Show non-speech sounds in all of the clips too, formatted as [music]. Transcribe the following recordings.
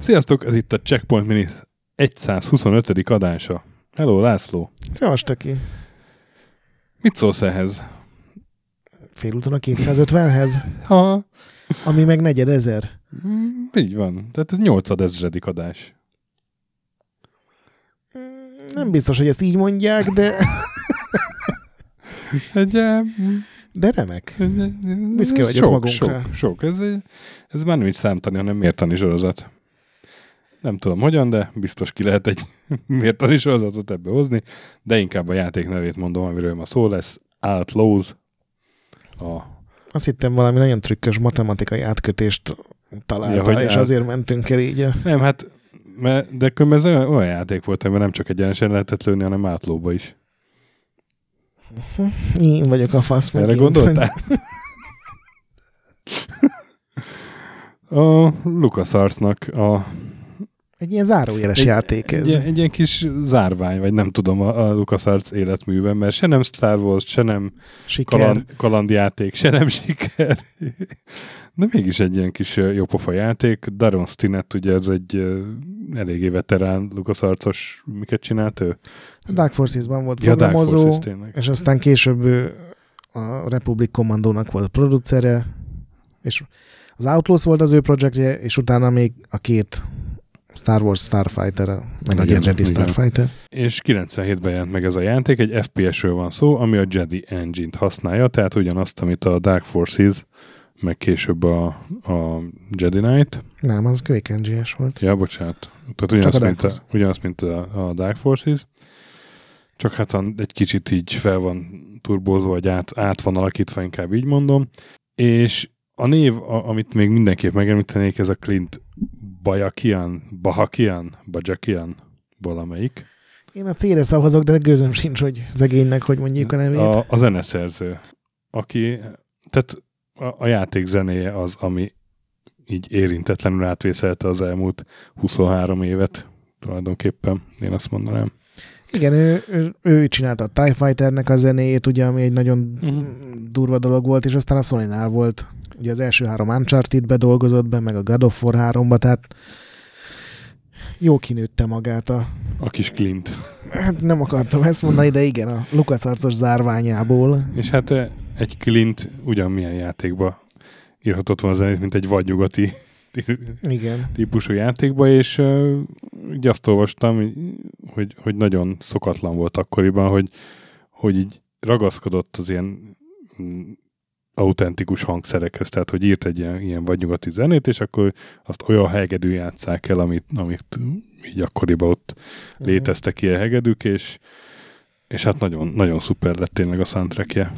Sziasztok, ez itt a Checkpoint Mini 125. adása. Hello, László. Szevas, Töki. Mit szólsz ehhez? Félúton a 250-hez, Ha, ami meg negyed ezer. mm, így van. Tehát ez 8 ezredik adás. Nem biztos, hogy ezt így mondják, de, Egy, de remek. Büszke vagyok sok, magunkra. Sok, sok. Ez, egy- ez már nem is számtani, hanem mértani sorozat. Nem tudom hogyan, de biztos ki lehet egy [laughs] mértani sorozatot ebbe hozni, de inkább a játék nevét mondom, amiről ma szó lesz. Outlaws. A Azt hittem valami nagyon trükkös matematikai átkötést találtál, Ja, és át- azért mentünk el így. a- Nem, hát, mert, de különben ez olyan, olyan játék volt, amiben nem csak egyenesen lehetett lőni, hanem átlóba is. Én vagyok a fasz Erre megint. gondoltál? [laughs] A LucasArts-nak a, Egy ilyen zárójeles Egy- játék ez. egy, egy ilyen kis zárvány, vagy nem tudom, a, a LucasArts életműben, mert se nem Star Wars, se nem Siker. kaland, kalandjáték, se nem siker. De mégis egy ilyen kis jópofa játék. Daron Stinnett, ugye ez egy eléggé veterán LucasArts-os, miket csinált ő? A Dark Forces-ban volt Ja, Dark programozó, Forces tényleg. és aztán később a Republic Commandónak volt a producere, és az Outlaws volt az ő projektje, és utána még a két Star Wars Starfighter, meg a Igen, Jedi igen. Starfighter. És 97-ben jelent meg ez a játék, egy FPS-ről van szó, ami a Jedi Engine-t használja, tehát ugyanazt, amit a Dark Forces, meg később a, a Jedi Knight. Nem, az Quake NGS volt. Ja, bocsánat. Tehát ugyanazt, a mint, a, ugyanazt, mint a, a Dark Forces. Csak hát a- egy kicsit így fel van turbózva, vagy át, át van alakítva, inkább így mondom. És a név, a, amit még mindenképp megemlítenék, ez a Clint Bajakian, Bahakian, Bajakian valamelyik. Én a C-re szavazok, de gőzöm sincs, hogy szegénynek, hogy mondjuk a nevét. A, a zeneszerző, aki, tehát a, a játék zenéje az, ami így érintetlenül átvészelte az elmúlt 23 évet tulajdonképpen, én azt mondanám. Igen, ő, ő, ő csinálta a TIE Fighternek a zenéjét, ugye, ami egy nagyon Mhm. durva dolog volt, és aztán a sony volt. Ugye az első három Uncharted-be dolgozott be, meg a God of War 3-ba, tehát jó kinőtte magát a... A kis Clint. Hát nem akartam ezt mondani, de igen, a LucasArts-os zárványából. És hát egy Clint ugyanmilyen játékba írhatott volna zenét, mint egy vadnyugati Igen. típusú játékba, és uh, így azt olvastam, hogy, hogy nagyon szokatlan volt akkoriban, hogy, hogy így ragaszkodott az ilyen mm, autentikus hangszerekhez, tehát hogy írt egy ilyen, ilyen vadnyugati zenét, és akkor azt olyan hegedű játsszák el, amit, amit így akkoriban ott Mhm. léteztek ilyen hegedűk, és, és hát nagyon, nagyon szuper lett tényleg a soundtrackje.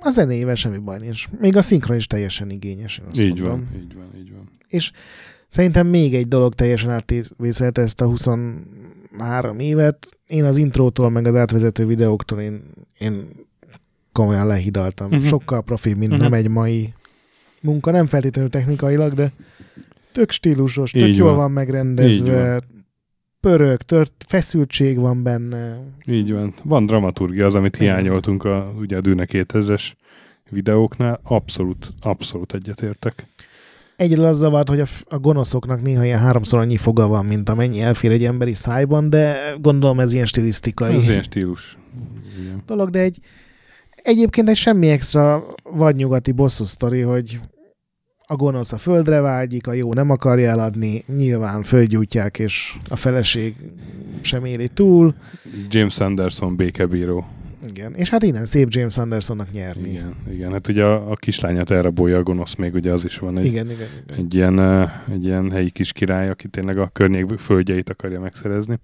A zenéjével semmi baj nincs. Még a szinkron is teljesen igényes. én azt Így mondom. van, így van, így van. Szerintem még egy dolog teljesen átvészelte ezt a 23 évet. Én az intrótól, meg az átvezető videóktól én, én komolyan lehidaltam. Uh-huh. Sokkal profi, mint uh-huh. nem egy mai munka. Nem feltétlenül technikailag, de tök stílusos, tök Így jól van. van, megrendezve. Pörög, tört, feszültség van benne. Így van. Van dramaturgia az, amit Igen. hiányoltunk a, ugye a Dűne 2000-es videóknál. Abszolút, abszolút egyetértek. Egyről az zavart, hogy a, a gonoszoknak néha ilyen háromszor annyi foga van, mint amennyi elfér egy emberi szájban, de gondolom ez ilyen stilisztikai. Ez ilyen stílus. Igen. dolog, de egy egyébként egy semmi extra vadnyugati bosszú sztori, hogy a gonosz a földre vágyik, a jó nem akarja eladni, nyilván földgyújtják, és a feleség sem éli túl. James Anderson békebíró. Igen. És hát innen szép James Andersonnak nyerni. Igen, igen. Hát ugye a, a kislányát elrabolja a gonosz, még ugye az is van egy, igen, igen. igen. egy, ilyen, egy ilyen helyi kis király, aki tényleg a környék földjeit akarja megszerezni.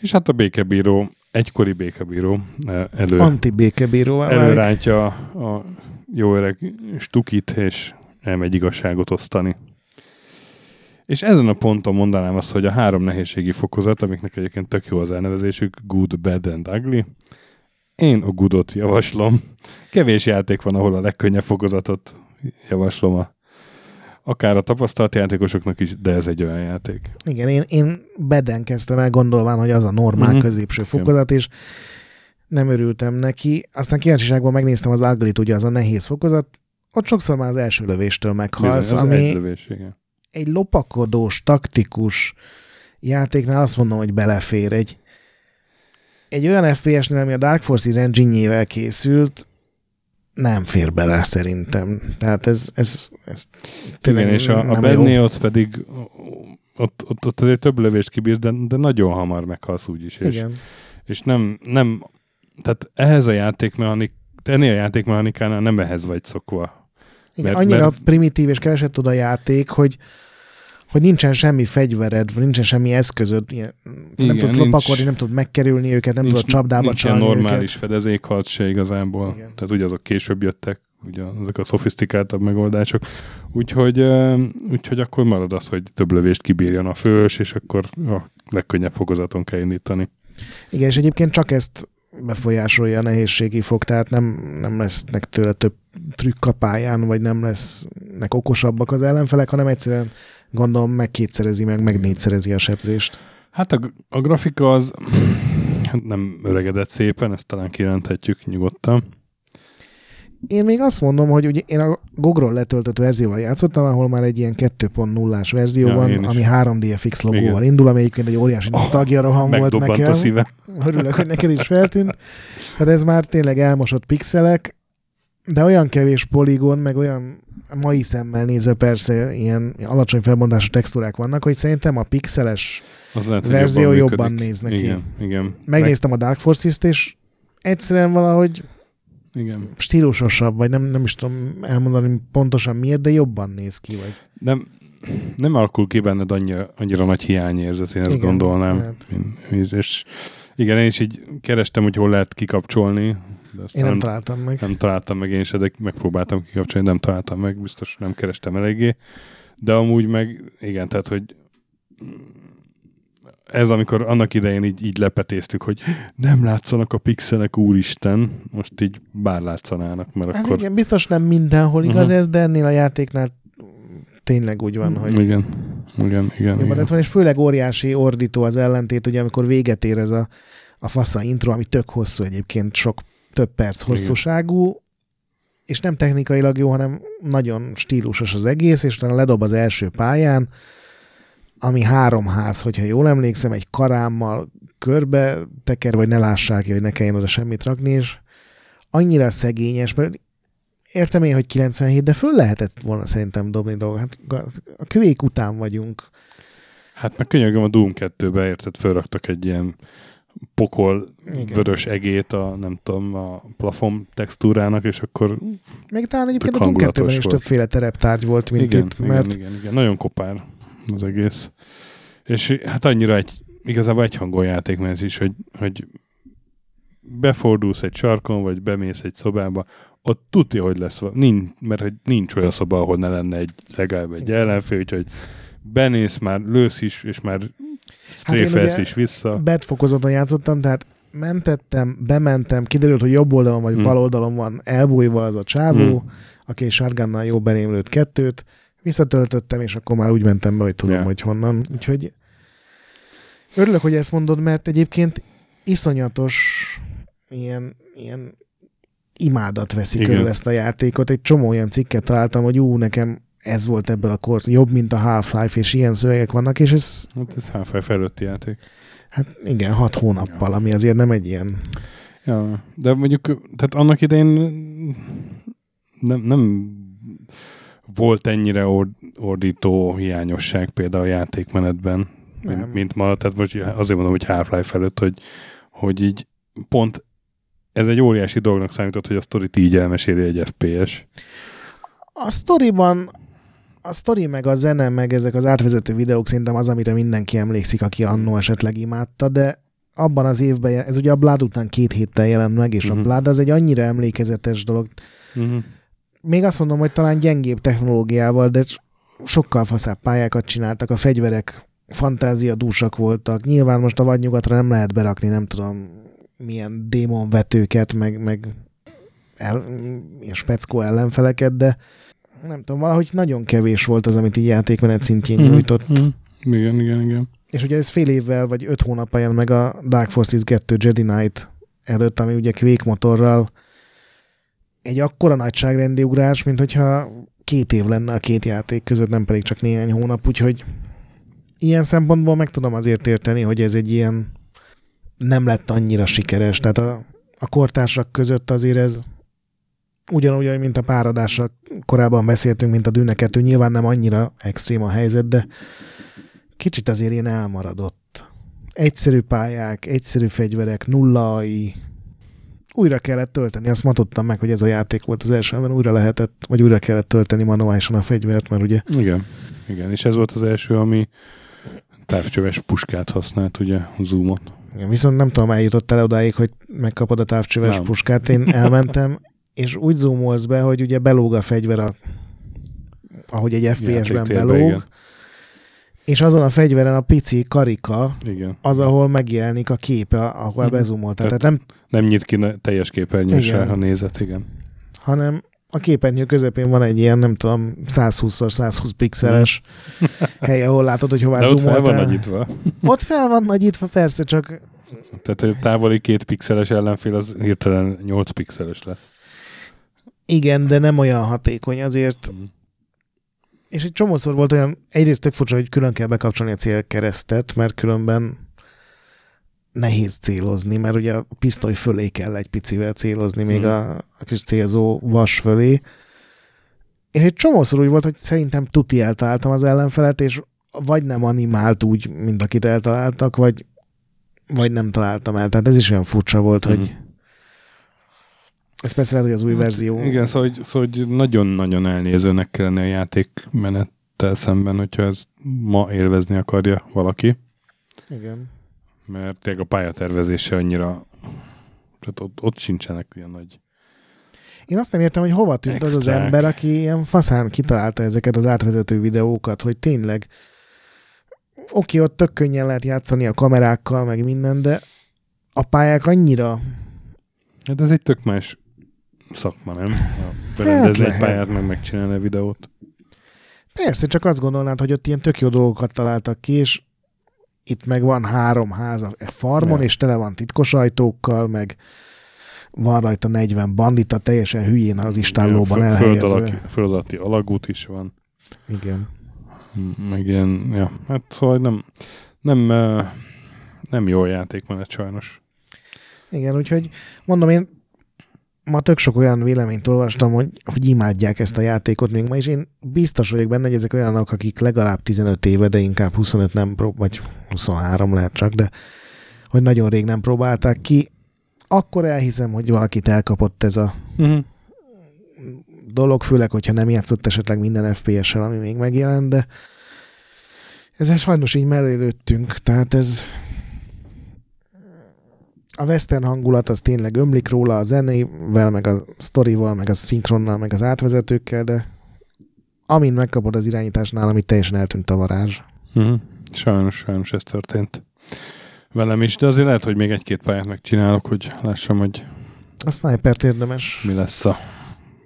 És hát a békebíró, egykori békebíró eh, elő, Anti-békebíróvá válik. előrántja a jó öreg stukit, és elmegy igazságot osztani. És ezen a ponton mondanám azt, hogy a három nehézségi fokozat, amiknek egyébként tök jó az elnevezésük, good, bad and ugly, én a goodot javaslom. Kevés játék van, ahol a legkönnyebb fokozatot javaslom a, akár a tapasztalt játékosoknak is, de ez egy olyan játék. Igen, én, én beden kezdtem el gondolván, hogy az a normál Mhm. középső fokozat, és nem örültem neki. Aztán kíváncsiságban megnéztem az ugly ugye az a nehéz fokozat, ott sokszor már az első lövéstől meghalsz, Bizony, az ami egy lövés, igen. egy lopakodós, taktikus játéknál azt mondom, hogy belefér. Egy, egy olyan FPS-nél, ami a Dark Forces engine készült, nem fér bele szerintem. Tehát ez, ez, ez Igen, és a, a jó. ott pedig ott, ott, ott azért több lövést kibírsz, de, de nagyon hamar meghalsz úgyis. És, Igen. és nem, nem, tehát ehhez a játékmechanik, ennél a játékmechanikánál nem ehhez vagy szokva. Igen, Mert- annyira mert- primitív és keveset tud a játék, hogy hogy nincsen semmi fegyvered, vagy nincsen semmi eszközöd, ilyen, Igen, nem tudsz nincs- lopakodni, nem tudod megkerülni őket, nem tudod csapdába nincs ilyen csalni normális őket. fedezékharc se igazából. Igen. Tehát ugye azok később jöttek, ugye ezek a szofisztikáltabb megoldások. Úgyhogy, úgyhogy akkor marad az, hogy több lövést kibírjon a fős, és akkor a legkönnyebb fokozaton kell indítani. Igen, és egyébként csak ezt befolyásolja a nehézségi fok, tehát nem, nem lesznek tőle több trükk a pályán, vagy nem lesznek okosabbak az ellenfelek, hanem egyszerűen gondolom meg kétszerezi, meg meg négyszerezi a sebzést. Hát a, a grafika az [clears throat] hát nem öregedett szépen, ezt talán kijelenthetjük nyugodtan. Én még azt mondom, hogy ugye én a GOG-ról letöltött verzióval játszottam, ahol már egy ilyen 2.0-ás verzió Ja, van, ami 3DFX logóval indul, ami egyébként egy óriási nosztalgia roham volt nekem. a szívem. [laughs] Örülök, hogy neked is feltűnt. Tehát ez már tényleg elmosott pixelek, de olyan kevés poligon, meg olyan mai szemmel nézve persze ilyen alacsony felbontású textúrák vannak, hogy szerintem a pixeles Az lehet, verzió jobban, jobban működik. néz neki. Igen, igen. Megnéztem a Dark Forces-t, és egyszerűen valahogy igen. stílusosabb, vagy nem, nem is tudom elmondani pontosan miért, de jobban néz ki. Vagy. Nem, nem alakul ki benned annyira, annyira nagy hiányérzet, én ezt Igen, gondolnám. hát. Én, és igen, én is így kerestem, hogy hol lehet kikapcsolni. De aztán Én nem találtam meg. nem találtam meg én se, de megpróbáltam kikapcsolni, nem találtam meg, biztos nem kerestem eléggé. De amúgy meg, igen, tehát, hogy ez amikor annak idején így, így lepetéztük, hogy nem látszanak a pixelek, úristen, most így bár látszanának, mert Hát akkor... igen, biztos nem mindenhol igaz Mhm. ez, de ennél a játéknál tényleg úgy van, hogy Igen, igen, igen. jobban igen. lett van, és főleg óriási ordító az ellentét, ugye amikor véget ér ez a, a fasza intro, ami tök hosszú egyébként, sok több perc Igen. hosszúságú, és nem technikailag jó, hanem nagyon stílusos az egész, és utána ledob az első pályán, ami három ház, hogyha jól emlékszem, egy karámmal körbe teker, vagy ne lássák ki, hogy ne kelljen oda semmit rakni, és annyira szegényes, mert értem én, hogy 97, de föl lehetett volna szerintem dobni dolgokat. Hát a kövék után vagyunk. Hát meg könyörgöm a Doom 2-be, érted, fölraktak egy ilyen pokol Igen. vörös egét a, nem tudom, a plafon textúrának, és akkor Még talán egyébként a Doom 2-ben hangulatos is volt. többféle tereptárgy volt, mint igen, itt, igen, mert igen, igen, nagyon kopár az egész. És hát annyira egy, igazából egy hangon játék, mert ez is, hogy, hogy befordulsz egy sarkon, vagy bemész egy szobába, ott tudja, hogy lesz, nincs, mert hogy nincs olyan szoba, ahol ne lenne egy, legalább egy Igen. ellenfél, úgyhogy benéz, már lősz is, és már Hát stréfelsz ugye is vissza. bet fokozaton játszottam, tehát mentettem, bementem, kiderült, hogy jobb oldalon vagy Hmm. bal oldalon van elbújva az a csávó, Hmm. aki egy shotgunnal jó benémlőtt kettőt, visszatöltöttem, és akkor már úgy mentem be, hogy tudom, Ja. hogy honnan. Úgyhogy örülök, hogy ezt mondod, mert egyébként iszonyatos ilyen, ilyen imádat veszi Igen. körül ezt a játékot. Egy csomó olyan cikket találtam, hogy ú, nekem ez volt ebből a kor, jobb, mint a Half-Life, és ilyen szövegek vannak, és ez, Hát ez Half-Life előtti játék. hát igen, hat hónappal, ami azért nem egy ilyen Ja, de mondjuk, tehát annak idején nem, nem volt ennyire ord, ordító hiányosság például a játékmenetben, Nem. mint, mint ma. Tehát most azért mondom, hogy Half-Life előtt, hogy, hogy így pont ez egy óriási dolognak számított, hogy a sztorit így elmeséli egy FPS. A sztoriban a sztori meg a zene, meg ezek az átvezető videók szerintem az, amire mindenki emlékszik, aki annó esetleg imádta, de abban az évben, ez ugye a Blood után két héttel jelent meg, és Mhm. a Blood az egy annyira emlékezetes dolog. Uh-huh. Még azt mondom, hogy talán gyengébb technológiával, de sokkal faszább pályákat csináltak, a fegyverek fantáziadúsak voltak. Nyilván most a vadnyugatra nem lehet berakni, nem tudom, milyen démonvetőket, meg, meg el, ilyen speckó ellenfeleket, de nem tudom, valahogy nagyon kevés volt az, amit így játékmenet szintjén Mhm. nyújtott. Uh-huh. Igen, igen, igen. És ugye ez fél évvel vagy öt hónap jelent meg a Dark Forces 2 Jedi Knight előtt, ami ugye Quake motorral egy akkora nagyságrendi ugrás, mint hogyha két év lenne a két játék között, nem pedig csak néhány hónap, úgyhogy ilyen szempontból meg tudom azért érteni, hogy ez egy ilyen nem lett annyira sikeres. Tehát a, a kortársak között azért ez ugyanúgy, mint a páradásra korábban beszéltünk, mint a Dűne 2, nyilván nem annyira extrém a helyzet, de kicsit azért ilyen elmaradott. Egyszerű pályák, egyszerű fegyverek, nulla AI, újra kellett tölteni. Azt ma tudtam meg, hogy ez a játék volt az első, mert újra lehetett, vagy újra kellett tölteni manuálisan a fegyvert, mert ugye... Igen, igen, és ez volt az első, ami távcsöves puskát használt, ugye, zoomot. Igen, viszont nem tudom, eljutott el odáig, hogy megkapod a távcsöves nem. puskát. Én elmentem, és úgy zoomolsz be, hogy ugye belóg a fegyver, a, ahogy egy FPS-ben belóg, igen. és azon a fegyveren a pici karika, igen. az, ahol megjelenik a képe, ahol mm. bezoomolt. Tehát, Tehát nem, nem nyit ki teljes képernyősre, ha nézet, igen. Hanem a képernyő közepén van egy ilyen, nem tudom, 120x120 pixeles mm. hely, ahol látod, hogy hová De ott fel van nagyítva. Ott fel van nagyítva, persze, csak... Tehát, a távoli két pixeles ellenfél az hirtelen 8 pixeles lesz. Igen, de nem olyan hatékony, azért... Mm. És egy csomószor volt olyan, egyrészt tök furcsa, hogy külön kell bekapcsolni a célkeresztet, mert különben nehéz célozni, mert ugye a pisztoly fölé kell egy picivel célozni, még mm. a, a kis célzó vas fölé. És egy csomószor úgy volt, hogy szerintem tuti eltaláltam az ellenfelet, és vagy nem animált úgy, mint akit eltaláltak, vagy, vagy nem találtam el. Tehát ez is olyan furcsa volt, mm. hogy ez persze lehet, hogy az új hát, verzió. Igen, szóval, hogy, szóval, hogy nagyon-nagyon elnézőnek kellene a játékmenettel szemben, hogyha ez ma élvezni akarja valaki. Igen. Mert tényleg a pályatervezése annyira, tehát ott, ott sincsenek ilyen nagy én azt nem értem, hogy hova tűnt Extrák. az az ember, aki ilyen faszán kitalálta ezeket az átvezető videókat, hogy tényleg oké, ott tök könnyen lehet játszani a kamerákkal, meg minden, de a pályák annyira... Hát ez egy tök más szakma, nem? Berendezni hát egy pályát, meg megcsinálni a videót. Persze, csak azt gondolnád, hogy ott ilyen tök jó dolgokat találtak ki, és itt meg van három ház a farmon, ja. és tele van titkos ajtókkal, meg van rajta 40 bandita, teljesen hülyén az istállóban elhelyezve. Föld, alatti alagút is van. Igen. Meg ilyen, ja, hát szóval nem, nem, nem jó játékmenet sajnos. Igen, úgyhogy mondom, én ma tök sok olyan véleményt olvastam, hogy, hogy imádják ezt a játékot még ma, és én biztos vagyok benne, hogy ezek olyanok, akik legalább 15 éve, de inkább 25 nem prób, vagy 23 lehet csak, de hogy nagyon rég nem próbálták ki, akkor elhiszem, hogy valakit elkapott ez a uh-huh. dolog, főleg, hogyha nem játszott esetleg minden FPS-el, ami még megjelent, de ezzel sajnos így mellé lőttünk, tehát ez a western hangulat az tényleg ömlik róla a zenével, meg a sztorival, meg a szinkronnal, meg az átvezetőkkel, de amint megkapod az irányítás nálam, itt teljesen eltűnt a varázs. Uh-huh. Sajnos, sajnos ez történt velem is, de azért lehet, hogy még egy-két pályát megcsinálok, hogy lássam, hogy a sniper érdemes. Mi lesz a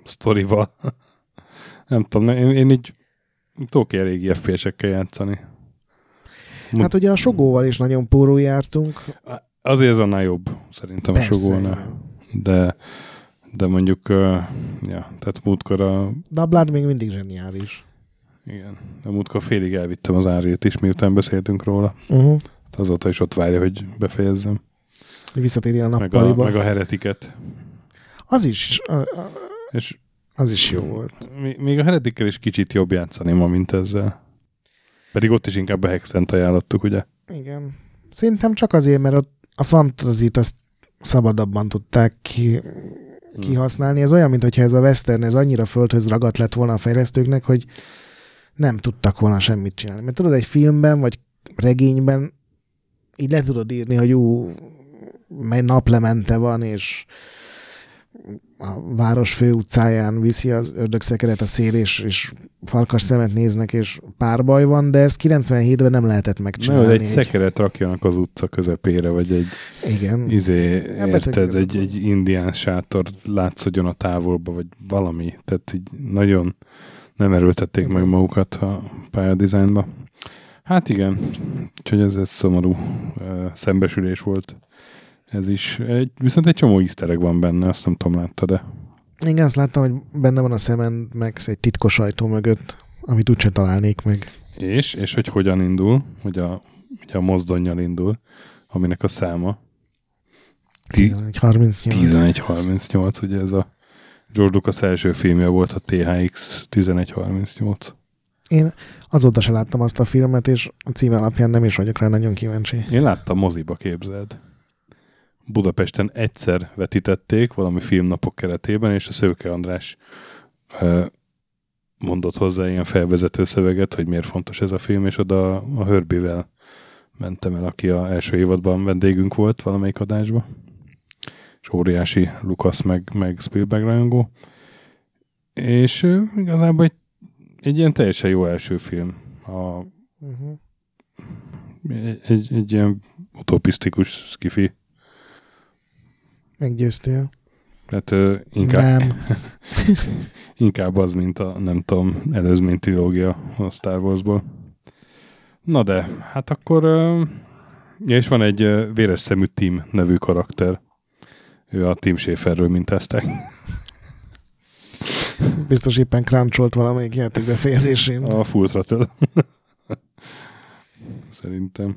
sztorival. [laughs] Nem tudom, én, én így tudok ilyen régi FPS-ekkel játszani. Hát ugye a Sogóval is nagyon pórul jártunk. Azért ez annál jobb, szerintem Persze, a Sogónál. De, de mondjuk, uh, ja, tehát múltkor a... De a Blood még mindig zseniális. Igen, de múltkor félig elvittem az árét is, miután beszéltünk róla. Uh-huh. Azóta is ott várja, hogy befejezzem. Visszatérjen a nappaliba. Meg a, meg a heretiket. Az is, a, a, és az is jó volt. Még a heretikkel is kicsit jobb játszani ma, mint ezzel. Pedig ott is inkább a Hexent ajánlottuk, ugye? Igen. Szerintem csak azért, mert ott a fantazit azt szabadabban tudták ki, hmm. kihasználni. Ez olyan, mintha ez a western ez annyira földhöz ragadt lett volna a fejlesztőknek, hogy nem tudtak volna semmit csinálni. Mert tudod, egy filmben vagy regényben így le tudod írni, hogy jó, mely naplemente van, és a város főutcáján viszi az ördögszekeret a szél, és, és farkas szemet néznek, és párbaj van, de ezt 97-ben nem lehetett megcsinálni. Nem, egy, egy szekeret rakjanak az utca közepére, vagy egy Igen. izé, érted, egy, egy indián sátor látszódjon a távolba, vagy valami. Tehát így nagyon nem erőltették Igen. meg magukat a pályadizájnba. Hát igen, úgyhogy ez egy szomorú uh, szembesülés volt Ez is, egy, viszont egy csomó easter van benne, azt nem tudom, látta, de Igen, azt láttam, hogy benne van a szemen Max egy titkos ajtó mögött, amit úgyse találnék meg. És, és hogy hogyan indul, hogy a, ugye a mozdonyjal indul, aminek a száma 1138. 1138, ugye ez a George Lucas első filmje volt, a THX 1138. Én azóta se láttam azt a filmet, és a címe alapján nem is vagyok rá nagyon kíváncsi. Én láttam moziba, képzeld. Budapesten egyszer vetítették valami filmnapok keretében, és a Szőke András mondott hozzá ilyen felvezető szöveget, hogy miért fontos ez a film, és oda a Hörbivel mentem el, aki a első évadban vendégünk volt valamelyik adásba. És óriási Lukasz meg, meg Spielberg rajongó. És igazából egy, egy ilyen teljesen jó első film. A, Uh-huh. egy, egy, egy ilyen utopisztikus skifi. Meggyőztél. Tehát ö, inkább, Nem. [laughs] inkább az, mint a, nem tudom, előzmény trilógia a Star Warsból. Na de, hát akkor... ö, Ja, és van egy ö, véres szemű Tim nevű karakter. Ő a Tim Schaferről mintázták. [laughs] Biztos éppen cruncholt valamelyik játék befejezésén. A Full Throttle. [laughs] Szerintem.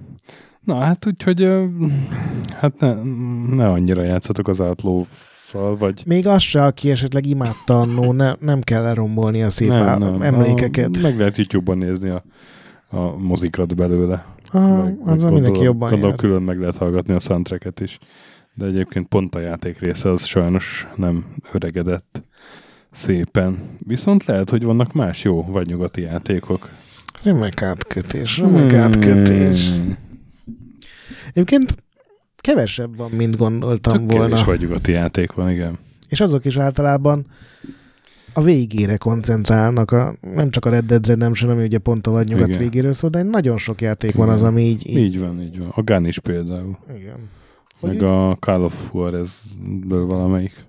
Na hát úgyhogy hát ne, ne annyira játszatok az outlaw vagy Még az se, aki esetleg imádta annó, ne, nem kell lerombolni a szép nem, nem. emlékeket. A, meg lehet YouTube-ban nézni a, a mozikat belőle. Aha, meg, az meg mindenki jobban gondolom jár. külön meg lehet hallgatni a soundtracket is. De egyébként pont a játék része az sajnos nem öregedett szépen. Viszont lehet, hogy vannak más jó vagy nyugati játékok. Remek átkötés, remek átkötés. Egyébként kevesebb van, mint gondoltam Tök volna. kevés vagy nyugati játék van, igen. És azok is általában a végére koncentrálnak, a, nem csak a Red Dead Redemption, ami ugye pont a vagy nyugat Igen. végéről szól, de nagyon sok játék van az, Igen. ami így... így Így van, így van. A Gun is például. igen. Meg Hogy a Call of Juarez-ből valamelyik.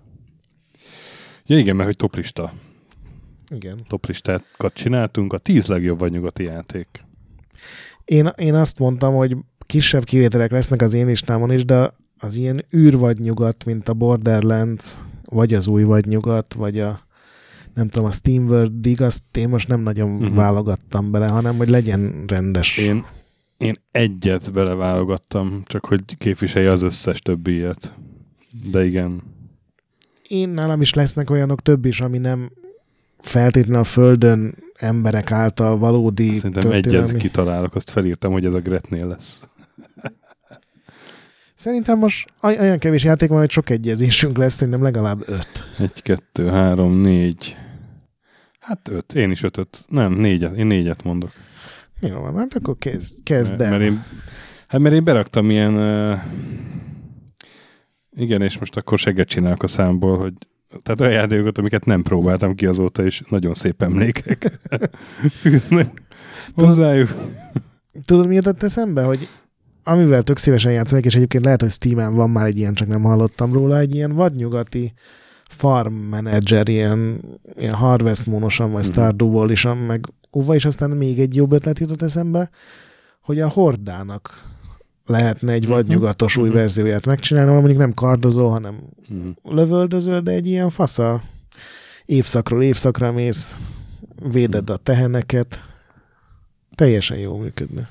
Ja igen, mert hogy toplista. Igen. Toplistákat csináltunk, a tíz legjobb vagy nyugati játék. Én, én azt mondtam, hogy kisebb kivételek lesznek az én listámon is, de az ilyen űr vagy nyugat, mint a Borderlands, vagy az új vagy nyugat, vagy a nem tudom, a SteamWorld Dig, azt én most nem nagyon uh-huh. válogattam bele, hanem hogy legyen rendes. Én, én egyet beleválogattam, csak hogy képviselje az összes többi ilyet. De igen. Én nálam is lesznek olyanok több is, ami nem feltétlenül a Földön emberek által valódi Szerintem történelmi. egyet kitalálok, azt felírtam, hogy ez a Gretnél lesz. Szerintem most oly- olyan kevés játék van, hogy sok egyezésünk lesz, szerintem legalább öt. Egy, kettő, három, négy. Hát öt. Én is ötöt. Nem, négyet. Én négyet mondok. Jó van, hát akkor kezd, kezd el. Mert én, hát mert én beraktam ilyen... Uh, igen, és most akkor segget csinálok a számból, hogy tehát olyan játékokat, amiket nem próbáltam ki azóta, és nagyon szép emlékek [laughs] [laughs] hozzájuk. Tudod, mi jutott eszembe, hogy amivel tök szívesen játszanék, és egyébként lehet, hogy Steam-en van már egy ilyen, csak nem hallottam róla, egy ilyen vadnyugati farm manager, ilyen, ilyen Harvest Moon-osan, vagy Mhm. Stardew is, meg óva, és aztán még egy jobb ötlet jutott eszembe, hogy a Hordának lehetne egy Mhm. vadnyugatos új Mhm. verzióját megcsinálni, ahol mondjuk nem kardozó, hanem lövöldözöl, de egy ilyen fasza évszakról évszakra mész, véded a teheneket, teljesen jó működne.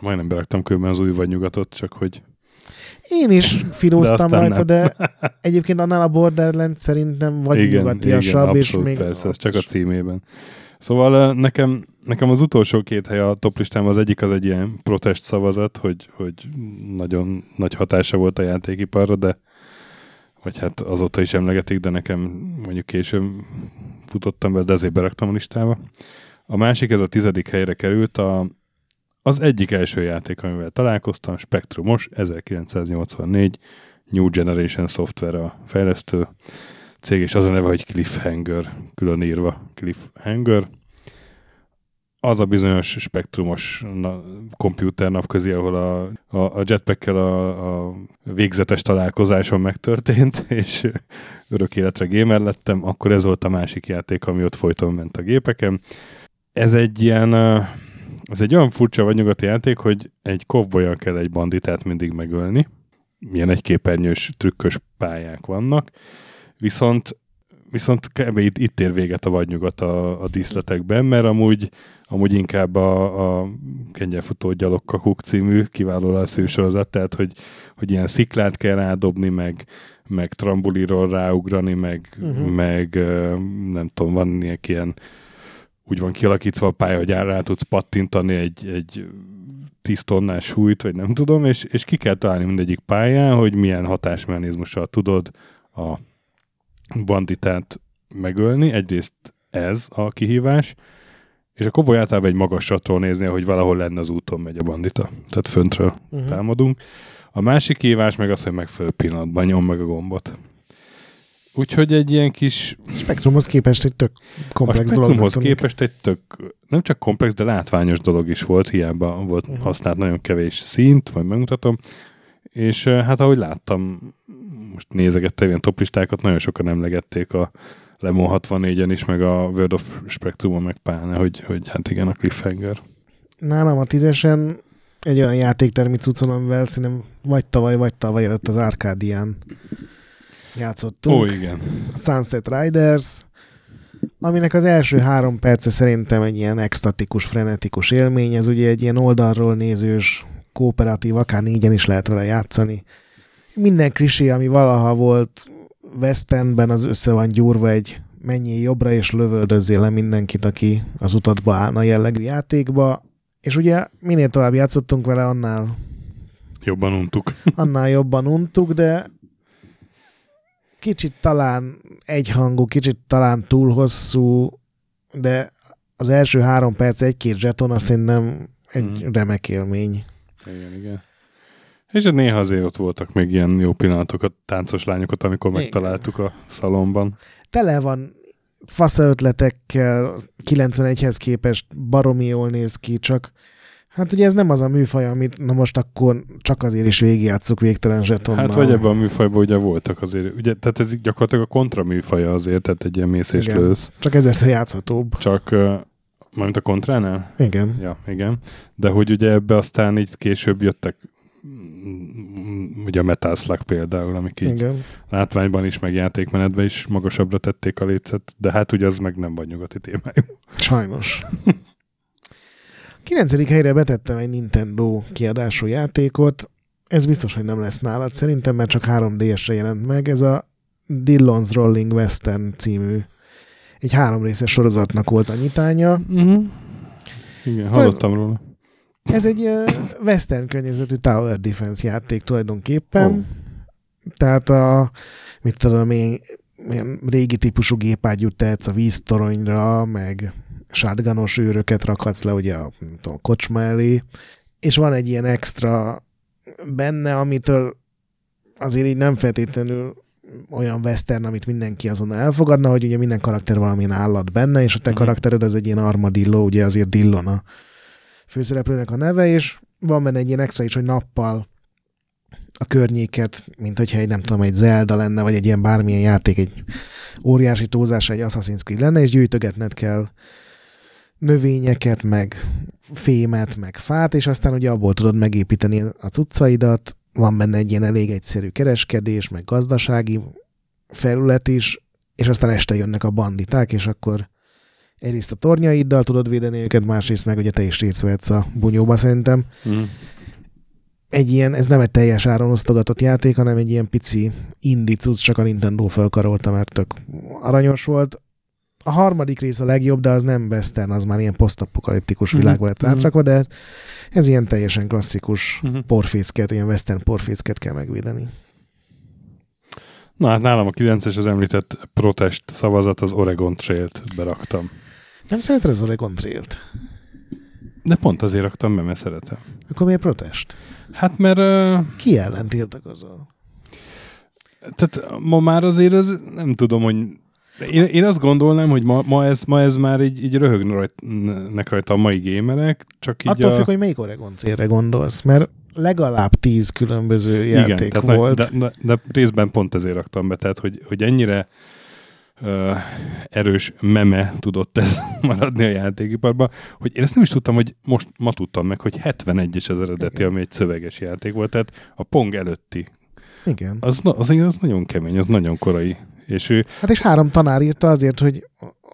Majdnem beraktam körben az új vagy nyugatot, csak hogy Én is filóztam aztán rajta, nem. de egyébként annál a Borderlands szerintem vagy igen, igen, nyugatiasabb, és abszolút még persze, ez csak a címében. Szóval nekem, nekem az utolsó két hely a toplistám az egyik az egy ilyen protest szavazat, hogy, hogy nagyon nagy hatása volt a játékiparra, de vagy hát azóta is emlegetik, de nekem mondjuk később futottam be, de ezért beraktam a listába. A másik, ez a tizedik helyre került, a, az egyik első játék, amivel találkoztam, Spectrumos, 1984, New Generation Software a fejlesztő cég, és az a neve, hogy Cliffhanger, külön írva Cliffhanger. Az a bizonyos spektrumos na, komputer napközi, ahol a, a, a jetpackkel a, a végzetes találkozáson megtörtént, [laughs] és örök életre gamer lettem, akkor ez volt a másik játék, ami ott folyton ment a gépeken. Ez egy ilyen, ez egy olyan furcsa vagy nyugati játék, hogy egy kovbolyan kell egy banditát mindig megölni, milyen egyképernyős trükkös pályák vannak, viszont viszont kb. itt, itt ér véget a vadnyugat a, a díszletekben, mert amúgy, amúgy inkább a, a Kengyelfutó Gyalogkakuk című kiváló lesz sorozat, tehát hogy, hogy ilyen sziklát kell rádobni, meg, meg trambuliról ráugrani, meg, uh-huh. meg nem tudom, van ilyen, ilyen úgy van kialakítva a pálya, hogy rá tudsz pattintani egy, egy 10 tonnás súlyt, vagy nem tudom, és, és ki kell találni mindegyik pályán, hogy milyen hatásmechanizmussal tudod a banditát megölni. Egyrészt ez a kihívás, és a koboly általában egy magasatról nézni, hogy valahol lenne az úton megy a bandita. Tehát föntről uh-huh. támadunk. A másik kihívás meg az, hogy megfelelő pillanatban nyom meg a gombot. Úgyhogy egy ilyen kis... Spektrumhoz képest egy tök komplex a spektrumhoz dolog. képest egy tök, nem csak komplex, de látványos dolog is volt, hiába volt uh-huh. használt nagyon kevés szint, vagy megmutatom. És hát ahogy láttam, most nézegettem ilyen toplistákat, nagyon sokan emlegették a Lemon 64-en is, meg a World of Spectrum-on, meg pláne, hogy, hogy hát igen, a Cliffhanger. Nálam a tízesen egy olyan játéktermi cuccon, amivel szerintem vagy tavaly, vagy tavaly előtt az Arcadian játszottunk. Ó, igen. A Sunset Riders, aminek az első három perce szerintem egy ilyen extatikus, frenetikus élmény. Ez ugye egy ilyen oldalról nézős, kooperatív, akár négyen is lehet vele játszani. Minden klisé, ami valaha volt Westernben, az össze van gyúrva egy mennyi jobbra, és lövöldözzél le mindenkit, aki az utatba állna jellegű játékba. És ugye minél tovább játszottunk vele, annál jobban untuk. annál jobban untuk, de kicsit talán egyhangú, kicsit talán túl hosszú, de az első három perc egy-két zseton, azt szerintem egy hmm. remek élmény. Igen, igen. És néha azért ott voltak még ilyen jó pillanatokat, táncos lányokat, amikor igen. megtaláltuk a szalomban. Tele van fasz ötletekkel, 91-hez képest baromi jól néz ki, csak Hát ugye ez nem az a műfaj, amit na most akkor csak azért is végigjátszuk végtelen zsetonnal. Hát vagy ebben a műfajban ugye voltak azért, ugye, tehát ez gyakorlatilag a kontra műfaja azért, tehát egy ilyen mész és lősz. Csak ezerszer játszhatóbb. Csak, uh, mármint a kontránál? Igen. Ja, igen. De hogy ugye ebbe aztán így később jöttek ugye a Metal Slug például, amik így Igen. látványban is, meg játékmenetben is magasabbra tették a lécet, de hát ugye az meg nem vagy nyugati témájú. Sajnos. [laughs] Kilencedik helyre betettem egy Nintendo kiadású játékot. Ez biztos, hogy nem lesz nálad. Szerintem mert csak 3DS-re jelent meg. Ez a Dillon's Rolling Western című egy három részes sorozatnak volt a nyitánya. Uh-huh. Igen, Aztán hallottam róla. Ez egy uh, western környezetű Tower Defense játék tulajdonképpen. Oh. Tehát a, mit tudom én, ilyen régi típusú gépágyút tehetsz a víztoronyra, meg shotgunos őröket rakhatsz le ugye a, tudom, a kocsma elé, és van egy ilyen extra benne, amitől azért így nem feltétlenül olyan western, amit mindenki azon elfogadna, hogy ugye minden karakter valamilyen állat benne, és a te mm. karaktered az egy ilyen armadillo, ugye azért Dillon a főszereplőnek a neve, és van benne egy ilyen extra is, hogy nappal a környéket, mint hogyha egy nem tudom, egy Zelda lenne, vagy egy ilyen bármilyen játék, egy óriási túlzás, egy Assassin's Creed lenne, és gyűjtögetned kell növényeket, meg fémet, meg fát, és aztán ugye abból tudod megépíteni a cuccaidat, van benne egy ilyen elég egyszerű kereskedés, meg gazdasági felület is, és aztán este jönnek a banditák, és akkor egyrészt a tornyaiddal tudod védeni őket, másrészt meg ugye te is részt vehetsz a bunyóba szerintem. Mm. Egy ilyen, ez nem egy teljes áron osztogatott játék, hanem egy ilyen pici indie cucc, csak a Nintendo felkarolta, mert tök aranyos volt a harmadik rész a legjobb, de az nem western, az már ilyen posztapokaliptikus mm-hmm. világba lett átrakva, de ez ilyen teljesen klasszikus mm-hmm. porfészket, ilyen western porfészket kell megvédeni. Na hát nálam a 9-es az említett protest szavazat, az Oregon Trail-t beraktam. Nem szereted az Oregon Trail-t? De pont azért raktam be, mert szeretem. Akkor miért protest? Hát mert... Uh... Ki ellen tiltakozol? Tehát ma már azért ez nem tudom, hogy én, én azt gondolnám, hogy ma, ma, ez, ma ez már így, így röhögnek rajta a mai gémerek, csak így Attól a... függ, hogy melyik Oregon célre gondolsz, mert legalább tíz különböző játék Igen, tehát volt. De, de, de részben pont ezért raktam be, tehát hogy, hogy ennyire uh, erős meme tudott ez [laughs] maradni a játékiparban, hogy én ezt nem is tudtam, hogy most ma tudtam meg, hogy 71-es az eredeti, Igen. ami egy szöveges játék volt, tehát a Pong előtti Igen. Az, na- az, az nagyon kemény, az nagyon korai. És ő Hát és három tanár írta azért, hogy,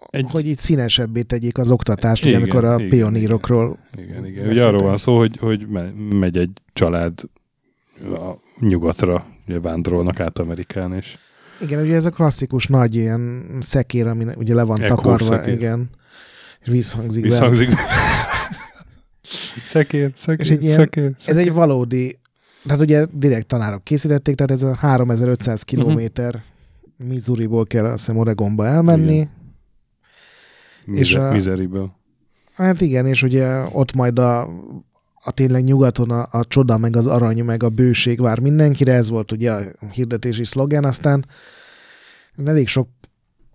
egy, hogy itt színesebbé tegyék az oktatást, ugye, Igen, amikor a igen, pionírokról Igen, igen. Ugye beszéltek. arról van szó, hogy, hogy me- megy egy család a nyugatra, ugye vándorolnak át Amerikán, és Igen, ugye ez a klasszikus nagy ilyen szekér, ami ugye le van Ekkor takarva, szekér. igen, és visszhangzik be. visszhangzik. szekér, [laughs] szekér, És egy ilyen- szekér, Ez szekér. egy valódi, tehát ugye direkt tanárok készítették, tehát ez a 3500 kilométer Missouriból kell azt hiszem Oregonba elmenni. Igen. és Mize- a- Miseriből. Hát igen, és ugye ott majd a, a tényleg nyugaton a, a csoda, meg az arany, meg a bőség vár mindenkire, ez volt ugye a hirdetési szlogen, aztán elég sok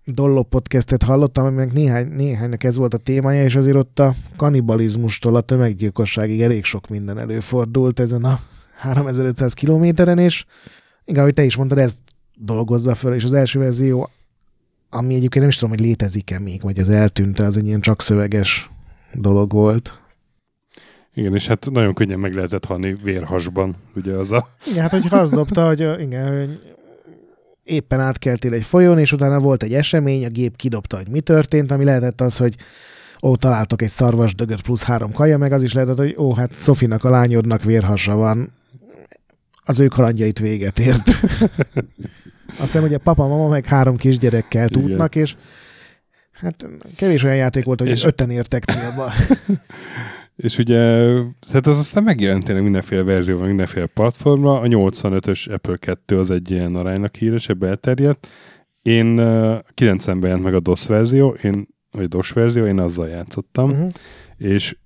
Dollop podcastet hallottam, aminek néhány, néhánynak ez volt a témája, és azért ott a kanibalizmustól a tömeggyilkosságig elég sok minden előfordult ezen a 3500 kilométeren, és igen, ahogy te is mondtad, ezt dolgozza föl, és az első verzió, ami egyébként nem is tudom, hogy létezik-e még, vagy az eltűnt, az egy ilyen csak szöveges dolog volt. Igen, és hát nagyon könnyen meg lehetett halni vérhasban, ugye az a... Igen, hát hogy azt dobta, hogy igen, hogy éppen átkeltél egy folyón, és utána volt egy esemény, a gép kidobta, hogy mi történt, ami lehetett az, hogy ó, találtok egy szarvasdögöt plusz három kaja, meg az is lehetett, hogy ó, hát Szofinak a lányodnak vérhasa van, az ő kalandjait véget ért. [laughs] Azt hiszem, hogy a papa, mama meg három kisgyerekkel tudnak, és hát kevés olyan játék volt, hogy És- öten értek célba. [laughs] És ugye, tehát az aztán megjelent tényleg mindenféle verzióban, mindenféle platformra. A 85-ös Apple 2 az egy ilyen aránynak híres, ebbe elterjedt. Én uh, 90-ben jelent meg a DOS verzió, én, vagy DOS verzió, én azzal játszottam. Uh-huh. és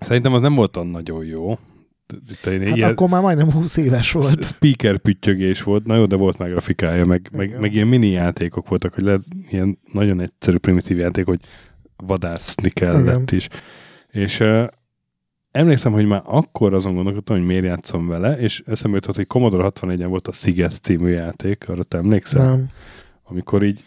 szerintem az nem volt olyan nagyon jó. Én Hát ilyen- akkor már majdnem 20 éves volt. speaker püttyögés volt, na jó, de volt már grafikája, meg, meg, Igen. meg ilyen mini játékok voltak, hogy lehet ilyen nagyon egyszerű primitív játék, hogy vadászni kellett Igen. is. És uh, emlékszem, hogy már akkor azon gondolkodtam, hogy miért játszom vele, és eszembe jutott, hogy Commodore 64-en volt a Sziget című játék, arra te emlékszel? Nem. Amikor így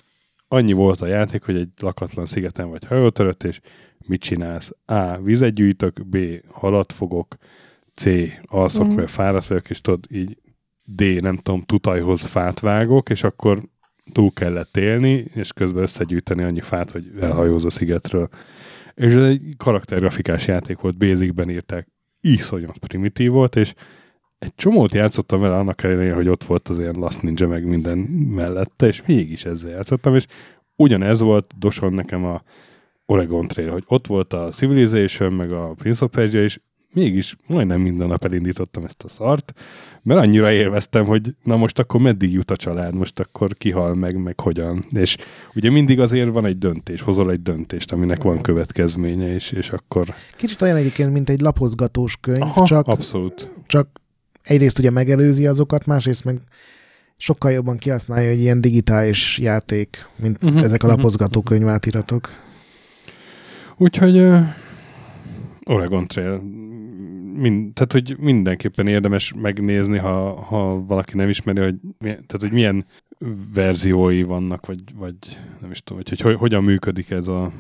annyi volt a játék, hogy egy lakatlan szigeten vagy hajótörött, és mit csinálsz? A. Vizet gyűjtök, B. Halat fogok, C. Alszok, Mhm. mert fáradt vagyok, és tudod, így D. Nem tudom, tutajhoz fát vágok, és akkor túl kellett élni, és közben összegyűjteni annyi fát, hogy elhajóz a szigetről. És ez egy karaktergrafikás játék volt, Basicben írták, iszonyat primitív volt, és egy csomót játszottam vele annak ellenére, hogy ott volt az ilyen Last Ninja meg minden mellette, és mégis ezzel játszottam, és ugyanez volt Doson nekem a Oregon Trail, hogy ott volt a Civilization, meg a Prince of Persia, és mégis majdnem minden nap elindítottam ezt a szart, mert annyira élveztem, hogy na most akkor meddig jut a család, most akkor kihal meg, meg hogyan. És ugye mindig azért van egy döntés, hozol egy döntést, aminek van következménye, és, és akkor... Kicsit olyan egyébként, mint egy lapozgatós könyv, Aha, csak, abszolút. csak egyrészt ugye megelőzi azokat, másrészt meg sokkal jobban kihasználja egy ilyen digitális játék, mint uh-huh, ezek a mhm, lapozgató könyvátiratok. Úgyhogy uh, Oregon Trail, mind, tehát hogy mindenképpen érdemes megnézni, ha, ha valaki nem ismeri, hogy, milyen- tehát, hogy milyen verziói vannak, vagy, vagy nem is tudom, hogy, hogy ho- hogyan működik ez a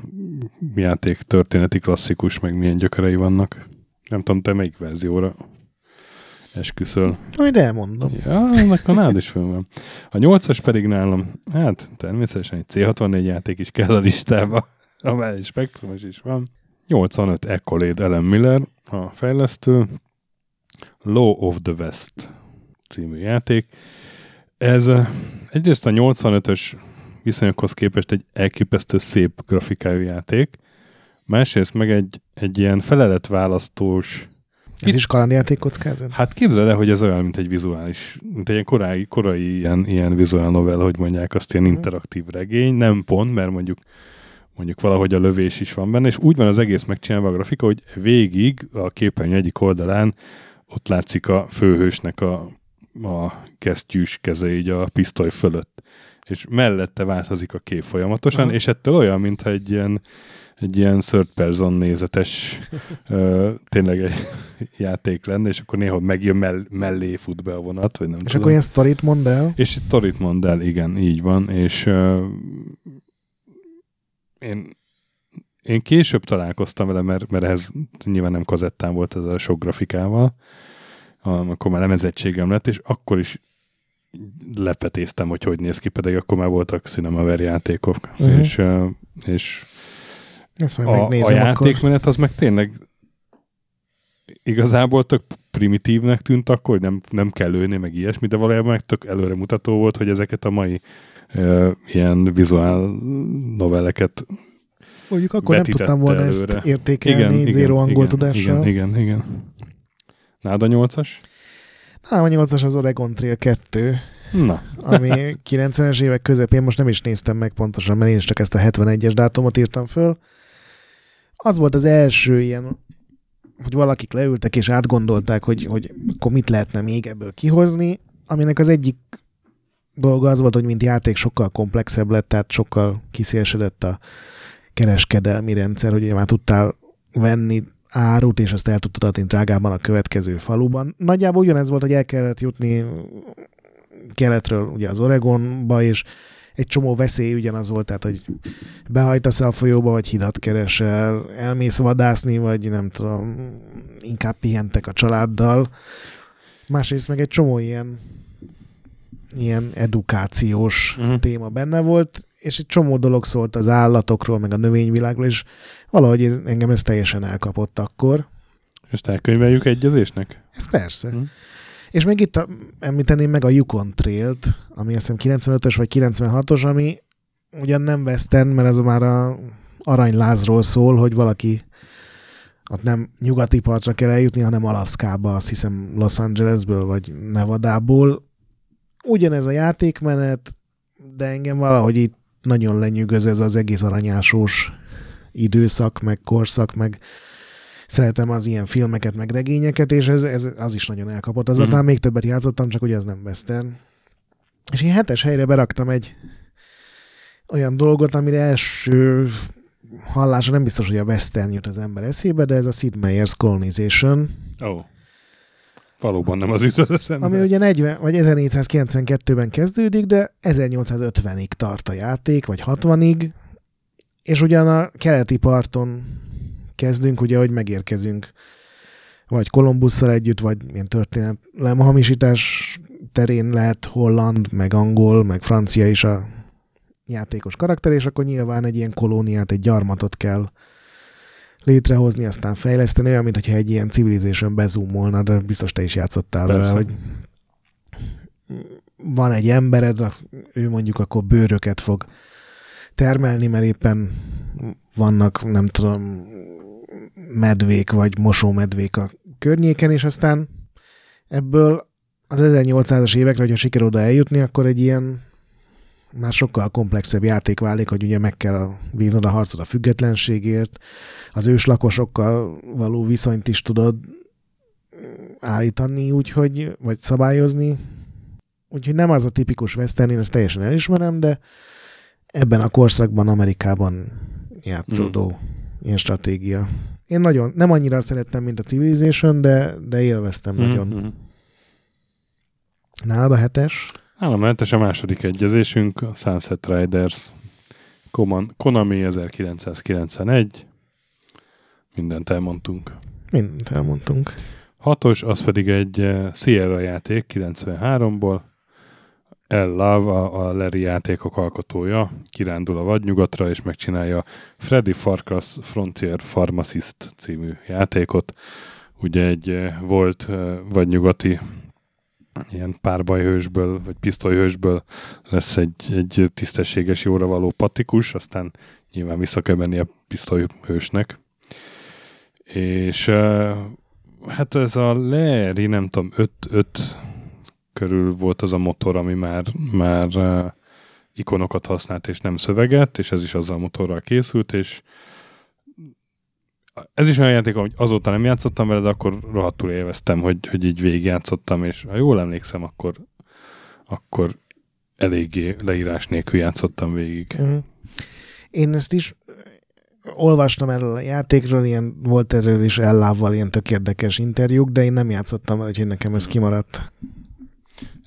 játék történeti klasszikus, meg milyen gyökerei vannak. Nem tudom, te melyik verzióra esküszöl. Majd elmondom. Ja, annak a nálad is fönn van. A nyolcas pedig nálam, hát természetesen egy C64 játék is kell a listába, amely spektrumos is van. 85 Accolade Ellen Miller, a fejlesztő. Law of the West című játék. Ez eh, egyrészt a 85-ös viszonyokhoz képest egy elképesztő szép grafikájú játék, másrészt meg egy, egy ilyen feleletválasztós Ez is kalandjáték kockázat? Hát képzeld el, hogy ez olyan, mint egy vizuális, mint egy korai, korai ilyen, ilyen vizuál novel, hogy mondják, azt ilyen Mhm. interaktív regény, nem pont, mert mondjuk mondjuk valahogy a lövés is van benne, és úgy van az egész megcsinálva a grafika, hogy végig a képernyő egyik oldalán ott látszik a főhősnek a, a kesztyűs keze így a pisztoly fölött. És mellette változik a kép folyamatosan, Aha. és ettől olyan, mintha egy ilyen egy ilyen third person nézetes [laughs] ö, tényleg egy [laughs] játék lenne, és akkor néha megjön mell- mellé fut be a vonat, vagy nem És tudom. akkor ilyen sztorit mondd el. És sztorit mondd el, igen, így van, és ö, én, én később találkoztam vele, mert, mert ehhez nyilván nem kazettán volt ez a sok grafikával, akkor már lemezettségem lett, és akkor is lepetéztem, hogy hogy néz ki, pedig akkor már voltak Cinemaware játékok, uh-huh. és, és Ezt a, a játékmenet akkor. az meg tényleg igazából tök primitívnek tűnt akkor, hogy nem, nem kell lőni, meg ilyesmi, de valójában meg tök előremutató volt, hogy ezeket a mai ilyen vizuál novelleket Mondjuk akkor nem tudtam volna előre. ezt értékelni igen, zéro angol igen, tudással. Igen, igen, igen. Nád a nyolcas? Nálam a nyolcas az Oregon Trail 2. Na. ami 90-es évek közepén, most nem is néztem meg pontosan, mert én is csak ezt a 71-es dátumot írtam föl. Az volt az első ilyen, hogy valakik leültek és átgondolták, hogy, hogy akkor mit lehetne még ebből kihozni, aminek az egyik dolga az volt, hogy mint játék sokkal komplexebb lett, tehát sokkal kiszélsedett a kereskedelmi rendszer, hogy már tudtál venni árut, és azt el tudtad adni drágában a következő faluban. Nagyjából ugyanez volt, hogy el kellett jutni keletről ugye az Oregonba, és egy csomó veszély ugyanaz volt, tehát hogy behajtasz a folyóba, vagy hidat keresel, elmész vadászni, vagy nem tudom, inkább pihentek a családdal. Másrészt meg egy csomó ilyen ilyen edukációs uh-huh. téma benne volt, és egy csomó dolog szólt az állatokról, meg a növényvilágról, és valahogy ez, engem ez teljesen elkapott akkor. És elkönyveljük egyezésnek? Ez persze. Uh-huh. És még itt a, említeném meg a Yukon Trail-t, ami azt hiszem 95-ös vagy 96-os, ami ugyan nem western, mert ez már a aranylázról szól, hogy valaki ott nem nyugati partra kell eljutni, hanem Alaszkába, azt hiszem Los Angelesből vagy Nevadából. Ugyanez a játékmenet, de engem valahogy itt nagyon lenyűgöz ez az egész aranyásós időszak, meg korszak, meg szeretem az ilyen filmeket, meg regényeket, és ez, ez az is nagyon elkapott. Azután mm. még többet játszottam, csak ugye az nem western. És én hetes helyre beraktam egy olyan dolgot, amire első hallása nem biztos, hogy a western jut az ember eszébe, de ez a Sid Meier's Colonization. Oh. Valóban nem az jutott eszembe. Ami ugye 40, vagy 1492-ben kezdődik, de 1850-ig tart a játék, vagy 60-ig, és ugyan a keleti parton kezdünk, ugye, hogy megérkezünk vagy Kolumbusszal együtt, vagy ilyen történelem hamisítás terén lehet holland, meg angol, meg francia is a játékos karakter, és akkor nyilván egy ilyen kolóniát, egy gyarmatot kell létrehozni, aztán fejleszteni, olyan, mintha egy ilyen civilization bezumolna, de biztos te is játszottál Persze. vele, hogy van egy embered, ő mondjuk akkor bőröket fog termelni, mert éppen vannak, nem tudom, medvék vagy mosómedvék a környéken, és aztán ebből az 1800-as évekre, hogyha sikerül oda eljutni, akkor egy ilyen már sokkal komplexebb játék válik, hogy ugye meg kell vívnod a harcot a függetlenségért, az őslakosokkal való viszonyt is tudod állítani, úgyhogy, vagy szabályozni. Úgyhogy nem az a tipikus western, én ezt teljesen elismerem, de ebben a korszakban Amerikában játszódó mm. ilyen stratégia. Én nagyon, nem annyira szerettem, mint a Civilization, de, de élveztem mm-hmm. nagyon. Nálad a hetes? A hetes a második egyezésünk, a Sunset Riders Konami 1991. Mindent elmondtunk. Mindent elmondtunk. Hatos, az pedig egy eh, Sierra játék 93-ból. El Love, a, a Larry játékok alkotója, kirándul a vadnyugatra, és megcsinálja Freddy Farkas Frontier Pharmacist című játékot. Ugye egy eh, volt eh, vadnyugati ilyen párbajhősből, vagy pisztolyhősből lesz egy, egy tisztességes, jóra való patikus, aztán nyilván vissza kell menni a pisztolyhősnek. És hát ez a Larry, nem tudom, 5 körül volt az a motor, ami már, már ikonokat használt és nem szöveget, és ez is azzal a motorral készült, és ez is olyan játék, hogy azóta nem játszottam vele, de akkor rohadtul élveztem, hogy, hogy így végigjátszottam, és ha jól emlékszem, akkor, akkor eléggé leírás nélkül játszottam végig. Uh-huh. Én ezt is olvastam erről a játékról, ilyen volt erről is ellávval ilyen tök érdekes interjúk, de én nem játszottam vele, úgyhogy nekem ez kimaradt.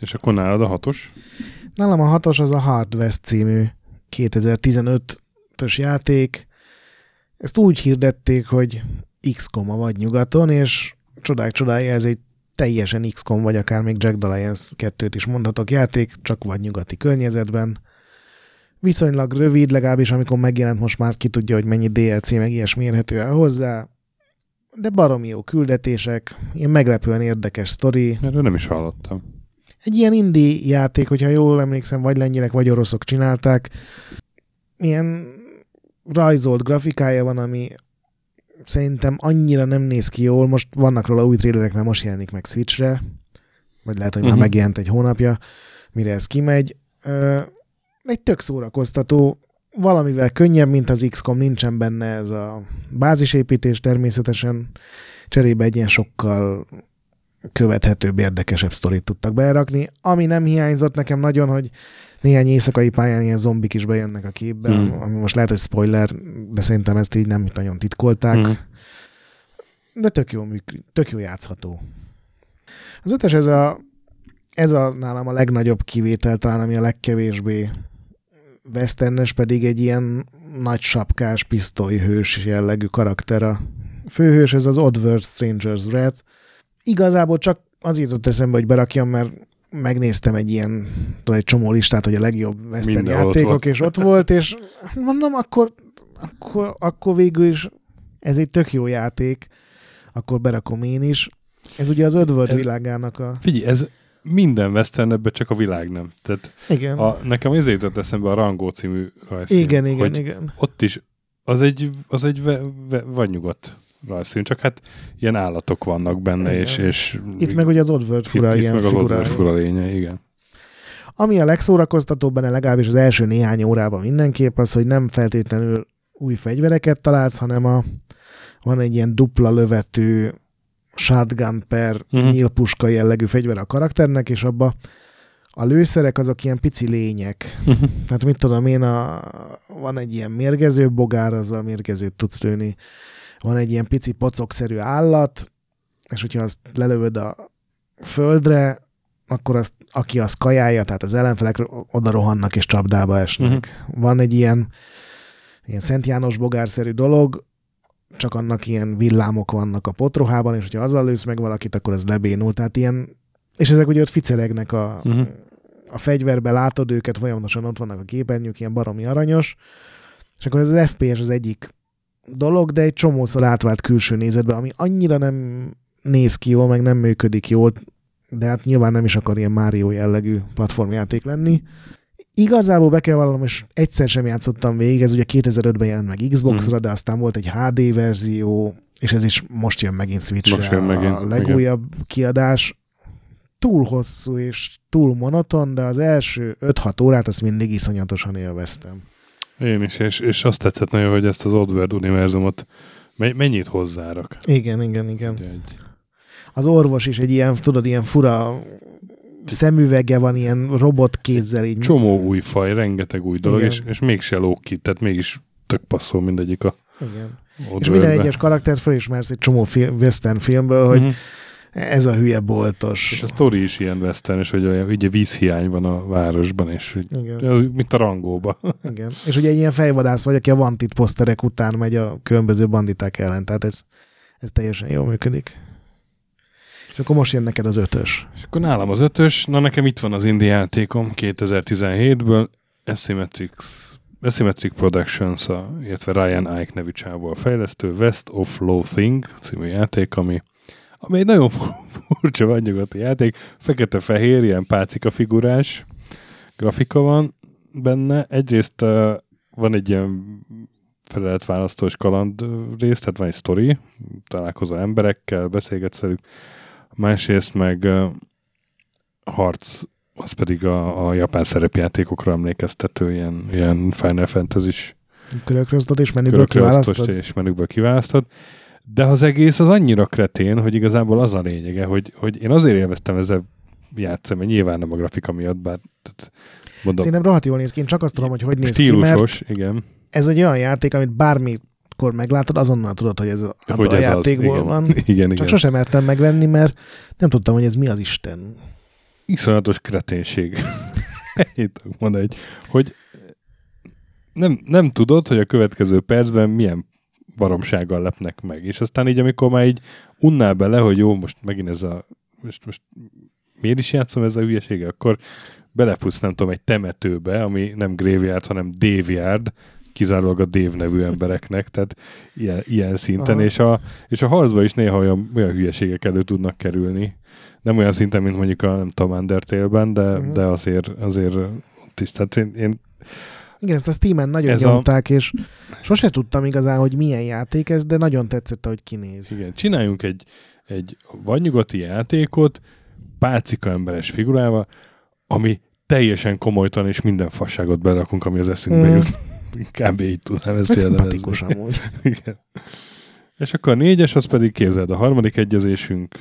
És akkor nálad a hatos? Nálam a hatos az a Hard West című 2015-ös játék. Ezt úgy hirdették, hogy x vagy nyugaton, és csodák csodája, ez egy teljesen XCOM, vagy akár még Jack the Lions 2-t is mondhatok játék, csak vagy nyugati környezetben. Viszonylag rövid, legalábbis amikor megjelent, most már ki tudja, hogy mennyi DLC, meg ilyesmi érhető el hozzá. De baromi jó küldetések, ilyen meglepően érdekes sztori. Erről nem is hallottam. Egy ilyen indie játék, hogyha jól emlékszem, vagy lengyelek, vagy oroszok csinálták. Ilyen rajzolt grafikája van, ami szerintem annyira nem néz ki jól. Most vannak róla új trailerek, mert most jelenik meg Switchre, vagy lehet, hogy már Mhm. megjelent egy hónapja, mire ez kimegy. Ö, egy tök szórakoztató, valamivel könnyebb, mint az XCOM, nincsen benne ez a bázisépítés természetesen, cserébe egy ilyen sokkal követhetőbb, érdekesebb sztorit tudtak berakni. Ami nem hiányzott nekem nagyon, hogy néhány éjszakai pályán ilyen zombik is bejönnek a képbe, mm. ami most lehet, hogy spoiler, de szerintem ezt így nem nagyon titkolták. Mhm. De tök jó, műk- tök jó játszható. Az ötös ez a, ez a nálam a legnagyobb kivétel, talán ami a legkevésbé westernes, pedig egy ilyen nagy sapkás pisztolyhős jellegű karakter. A főhős ez az Oddworld Stranger's Wrath. Igazából csak az jutott eszembe, hogy berakjam, mert megnéztem egy ilyen, tudod, egy csomó listát, hogy a legjobb western Mindenhol ott játékok, volt. és ott volt, és mondom, akkor, akkor, akkor végül is ez egy tök jó játék, akkor berakom én is. Ez ugye az Ez- világának a... Figyelj, ez minden westernebben csak a világ nem. Tehát Igen, a, nekem ezért jutott eszembe a Rango című rajzfilm. igen, igen, igen. Ott is az egy, az egy ve, ve, vagy nyugat rajzfilm, csak hát ilyen állatok vannak benne, Igen. és, és Itt meg ugye az Oddworld fura itt, itt ilyen meg az. Oddworld fura lénye, igen. Ami a legszórakoztatóbb benne legalábbis az első néhány órában mindenképp az, hogy nem feltétlenül új fegyvereket találsz, hanem a, van egy ilyen dupla lövető shotgun per uh-huh. nyílpuska jellegű fegyver a karakternek, és abba a lőszerek azok ilyen pici lények. Tehát mit tudom én, a, van egy ilyen mérgező bogár, az a mérgezőt tudsz lőni. Van egy ilyen pici pocokszerű állat, és hogyha azt lelövöd a földre, akkor azt, aki azt kajálja, tehát az ellenfelek oda rohannak és csapdába esnek. Uh-huh. Van egy ilyen, ilyen Szent János bogárszerű dolog, csak annak ilyen villámok vannak a potrohában, és hogyha azzal lősz meg valakit, akkor ez lebénul. Tehát ilyen, és ezek ugye ott ficeregnek a, Mhm. a fegyverbe, látod őket, folyamatosan ott vannak a képernyők, ilyen baromi aranyos, és akkor ez az FPS az egyik dolog, de egy csomószor átvált külső nézetbe, ami annyira nem néz ki jól, meg nem működik jól, de hát nyilván nem is akar ilyen Mario jellegű platformjáték lenni. Igazából be kell vallanom, és egyszer sem játszottam végig, ez ugye 2005-ben jelent meg Xbox-ra, Mhm. de aztán volt egy HD verzió, és ez is most jön megint Switch-re Most jön megint, a legújabb kiadás. Túl hosszú és túl monoton, de az első 5-6 órát azt mindig iszonyatosan élveztem. Én is, és, és azt tetszett nagyon, hogy ezt az Oddworld univerzumot me- mennyit hozzárak. Igen, igen, igen. Egy, Az orvos is egy ilyen, tudod, ilyen fura szemüvege van, ilyen robot kézzel így. csomó új faj, rengeteg új dolog, Igen. és, és mégse lóg ki, tehát mégis tök passzol mindegyik a Igen. És Oddworldbe. minden egyes karaktert fölismersz egy csomó film, western filmből, hogy Mhm. Ez a hülye boltos. És a sztori is ilyen western, és hogy olyan, ugye vízhiány van a városban, és hogy Igen, az, mint a rangóba. [laughs] igen. És ugye egy ilyen fejvadász vagy, aki a Wanted poszterek után megy a különböző banditák ellen, tehát ez, ez teljesen jól működik. És akkor most jön neked az ötös. És akkor nálam az ötös, na nekem itt van az indie játékom 2017-ből, Asymmetrics, Asymmetric Productions, a, illetve Ryan Ike nevű csávó a fejlesztő, West of Loathing című játék, ami, ami egy nagyon [laughs] furcsa vadnyugati játék, fekete-fehér, ilyen pácika figurás grafika van benne. Egyrészt uh, van egy ilyen feleletválasztós kaland ö, rész, tehát van egy sztori, találkozol emberekkel, beszélgetsz velük, másrészt meg uh, harc, az pedig a, a japán szerepjátékokra emlékeztető, ilyen, ilyen Final Fantasy-s Körökröztad és menüből kiválasztod? és menükből kiválasztod. De az egész az annyira kretén, hogy igazából az a lényege, hogy, hogy én azért élveztem ezzel játszani, mert nyilván nem a grafika miatt, bár tehát, mondom, Szerintem rohadt jól néz ki, én csak azt tudom, hogy hogy néz ki, mert stílusos, igen. ez egy olyan játék, amit bármikor meglátod, azonnal tudod, hogy ez a, hogy a ez játékból az, igen. van. [laughs] igen, Csak igen. sosem mertem megvenni, mert nem tudtam, hogy ez mi az Isten. iszonyatos kreténség. Tudok mondani, hogy, hogy nem, nem tudod, hogy a következő percben milyen baromsággal lepnek meg. És aztán így, amikor már így unnál bele, hogy jó, most megint ez a most, most miért is játszom ezzel a hülyeséggel? Akkor belefutsz, nem tudom, egy temetőbe, ami nem graveyard, hanem Daveyard, kizárólag a Dave nevű embereknek, tehát ilyen, ilyen szinten, Aha. és a, és a harcba is néha olyan, olyan hülyeségek elő tudnak kerülni. Nem olyan szinten, mint mondjuk a, nem tudom, Undertale-ben, de, Mhm. de azért, azért ott is. Tehát én, én Igen, ezt a Steam-en nagyon Ez ez a- nyomták, és sose tudtam igazán, hogy milyen játék ez, de nagyon tetszett, ahogy kinéz. igen, csináljunk egy, egy vadnyugati játékot pálcika emberes figurával, ami teljesen komolytalan, és minden fasságot berakunk, ami az eszünkbe Mm. jut. [laughs] Kb. így tudnám ezt Ez szimpatikus amúgy. [laughs] Igen. És akkor a négyes, az pedig képzeld, a harmadik egyezésünk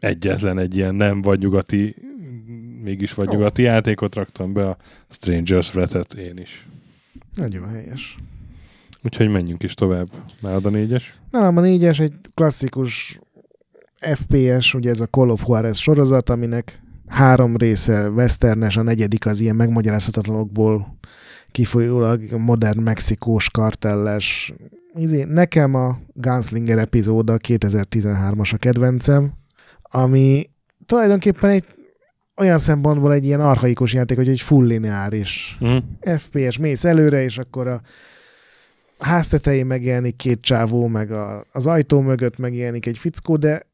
egyetlen egy ilyen nem vagy nyugati, mégis vagy Ó. nyugati játékot raktam be, a Strangers Threat-et én is. Nagyon helyes. Úgyhogy menjünk is tovább. Nálad a négyes? Nálam a négyes egy klasszikus FPS, ugye ez a Call of Juarez sorozat, aminek három része westernes, a negyedik az ilyen megmagyarázhatatlanokból kifolyólag modern mexikós kartelles. Izé, nekem a Gunslinger epizóda 2013-as a kedvencem, ami tulajdonképpen egy olyan szempontból egy ilyen archaikus játék, hogy egy full lineáris Mm. FPS mész előre, és akkor a ház tetején megjelenik két csávó, meg a, az ajtó mögött megjelenik egy fickó, de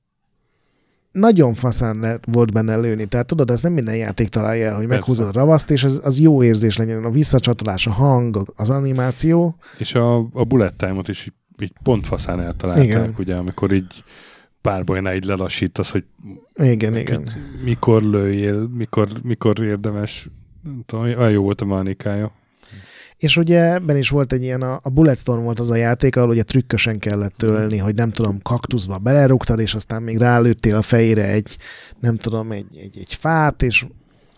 nagyon faszán le, volt benne lőni. Tehát tudod, ezt nem minden játék találja el, hogy Persze. meghúzod a ravaszt, és az, az jó érzés legyen. A visszacsatolás, a hang, az animáció. És a, a bullet time-ot is így, így pont faszán eltalálták, Igen. ugye, amikor így pár bolynál így lelassítasz, hogy Igen, igen. mikor lőjél, mikor, mikor érdemes. Nem tudom, olyan jó volt a manikája. És ugye ebben is volt egy ilyen, a, a Bulletstorm volt az a játék, ahol ugye trükkösen kellett ölni, hogy nem tudom, kaktuszba belerúgtad, és aztán még rálőttél a fejére egy, nem tudom, egy, egy, egy fát, és